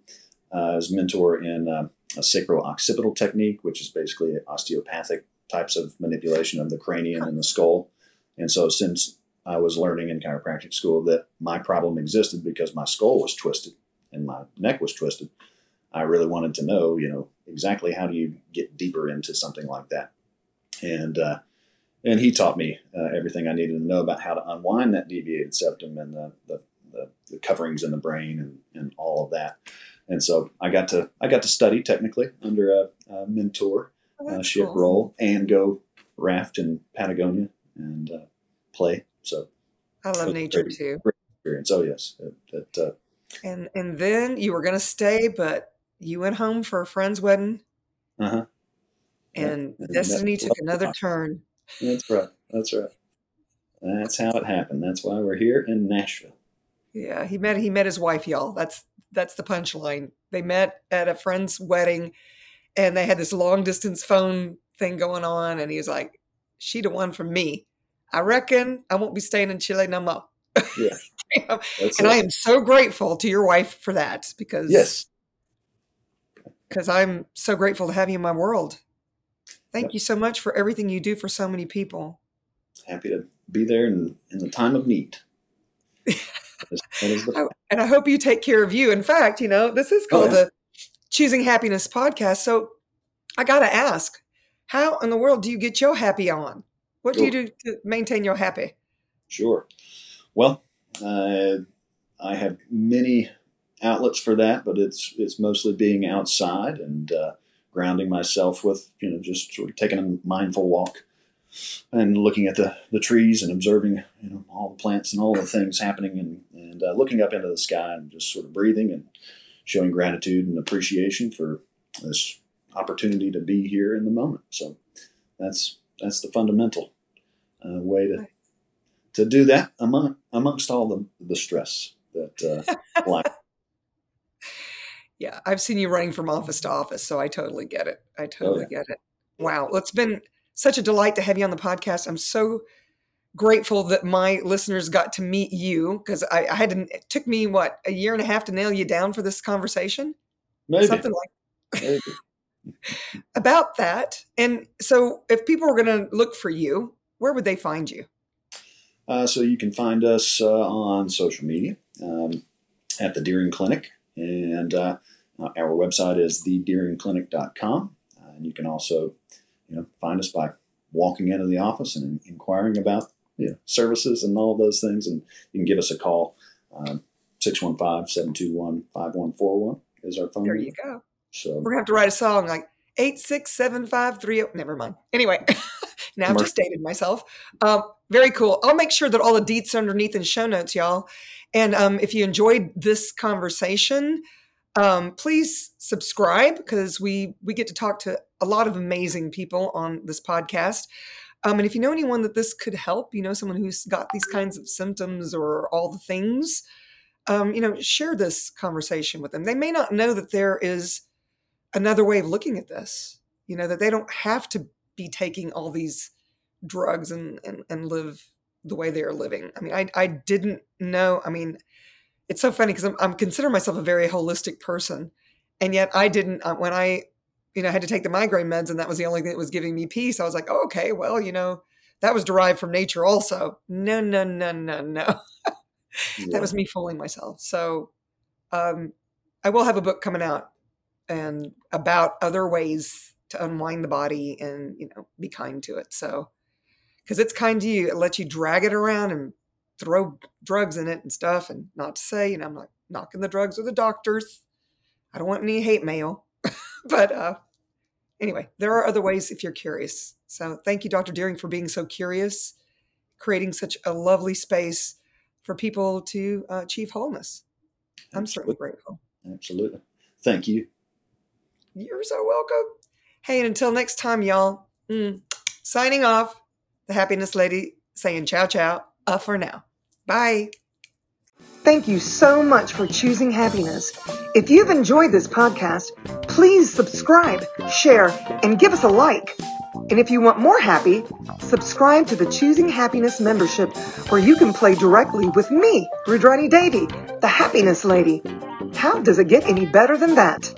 Uh, as mentor in uh, a sacro occipital technique, which is basically osteopathic types of manipulation of the cranium and the skull. And so, since I was learning in chiropractic school that my problem existed because my skull was twisted and my neck was twisted, I really wanted to know, you know, exactly how do you get deeper into something like that. And uh, and he taught me uh, everything I needed to know about how to unwind that deviated septum and the, the, the, the coverings in the brain and, and all of that. And so I got to I got to study technically under a, a mentor
Oh,
uh, ship
cool.
roll and go raft in Patagonia and uh, play. So
I love nature
great.
too.
experience. Oh yes, that, that uh,
And and then you were gonna stay, but you went home for a friend's wedding,
uh-huh.
And
and
destiny took another turn.
That's right. That's right. That's how it happened. That's why we're here in Nashville.
Yeah, he met he met his wife, y'all. That's that's the punchline. They met at a friend's wedding, and they had this long distance phone thing going on, and he was like, "She the one for me. I reckon I won't be staying in Chile no more."
Yeah. <laughs>
And
it.
I am so grateful to your wife for that because
yes.
Because I'm so grateful to have you in my world. Thank
Yep.
you so much for everything you do for so many people.
Happy to be there in, in the time of need. That is, that is the, <laughs>
Oh, and I hope you take care of you. In fact, you know, this is called
Oh, yeah.
the Choosing Happiness podcast. So I got to ask, how in the world do you get your happy on? What do you do to maintain your happy?
Sure. Well, uh, I have many outlets for that, but it's it's mostly being outside and uh, grounding myself with you know just sort of taking a mindful walk and looking at the, the trees and observing you know all the plants and all the things happening and and uh, looking up into the sky and just sort of breathing and showing gratitude and appreciation for this opportunity to be here in the moment. So that's that's the fundamental uh, way to to do that among amongst all the the stress that uh, <laughs> life.
Yeah, I've seen you running from office to office, so I totally get it. I totally get it. Wow. Well, it's been such a delight to have you on the podcast. I'm so grateful that my listeners got to meet you because I, I had to, it took me what a year and a half to nail you down for this conversation.
Maybe,
Something like
maybe. <laughs>
about that. And so, if people were going to look for you, where would they find you?
Uh, so you can find us uh, on social media um, at the Dearing Clinic, and uh, our website is thedearingclinic.com. Uh, and you can also, you know, find us by walking into the office and inquiring about you know, services and all those things. And you can give us a call. Um, 615-721-5141 is our phone.
There
number.
you go.
So
We're gonna have to write a song like eight six seven five three. oh, Never mind. Anyway, <laughs> now I've just dated myself. Um, very cool. I'll make sure that all the deets are underneath in show notes, y'all. And um, if you enjoyed this conversation, um, please subscribe because we we get to talk to a lot of amazing people on this podcast. Um, and if you know anyone that this could help, you know someone who's got these kinds of symptoms or all the things, um, you know, share this conversation with them. They may not know that there is another way of looking at this. You know that they don't have to be taking all these drugs and and, and live the way they are living. I mean, I I didn't know. I mean, it's so funny because I'm I'm consider myself a very holistic person, and yet I didn't uh, when I you know I had to take the migraine meds and that was the only thing that was giving me peace. I was like, oh, okay, well, you know. That was derived from nature, also. No, no, no, no, no. <laughs>
yeah.
that was me fooling myself. So, um, I will have a book coming out and about other ways to unwind the body and you know be kind to it. So, because it's kind to you, it lets you drag it around and throw drugs in it and stuff. And not to say, you know, I'm not knocking the drugs or the doctors. I don't want any hate mail, <laughs> but uh, anyway, there are other ways if you're curious. So, thank you, Dr. Dearing, for being so curious, creating such a lovely space for people to uh, achieve wholeness. I'm certainly grateful.
Absolutely. Thank you.
You're so welcome. Hey, and until next time, y'all, mm, signing off, the happiness lady saying ciao, ciao, uh, for now. Bye.
Thank you so much for choosing happiness. If you've enjoyed this podcast, please subscribe, share, and give us a like. And if you want more happy, subscribe to the Choosing Happiness membership where you can play directly with me, Rudrani Devi, the happiness lady. How does it get any better than that?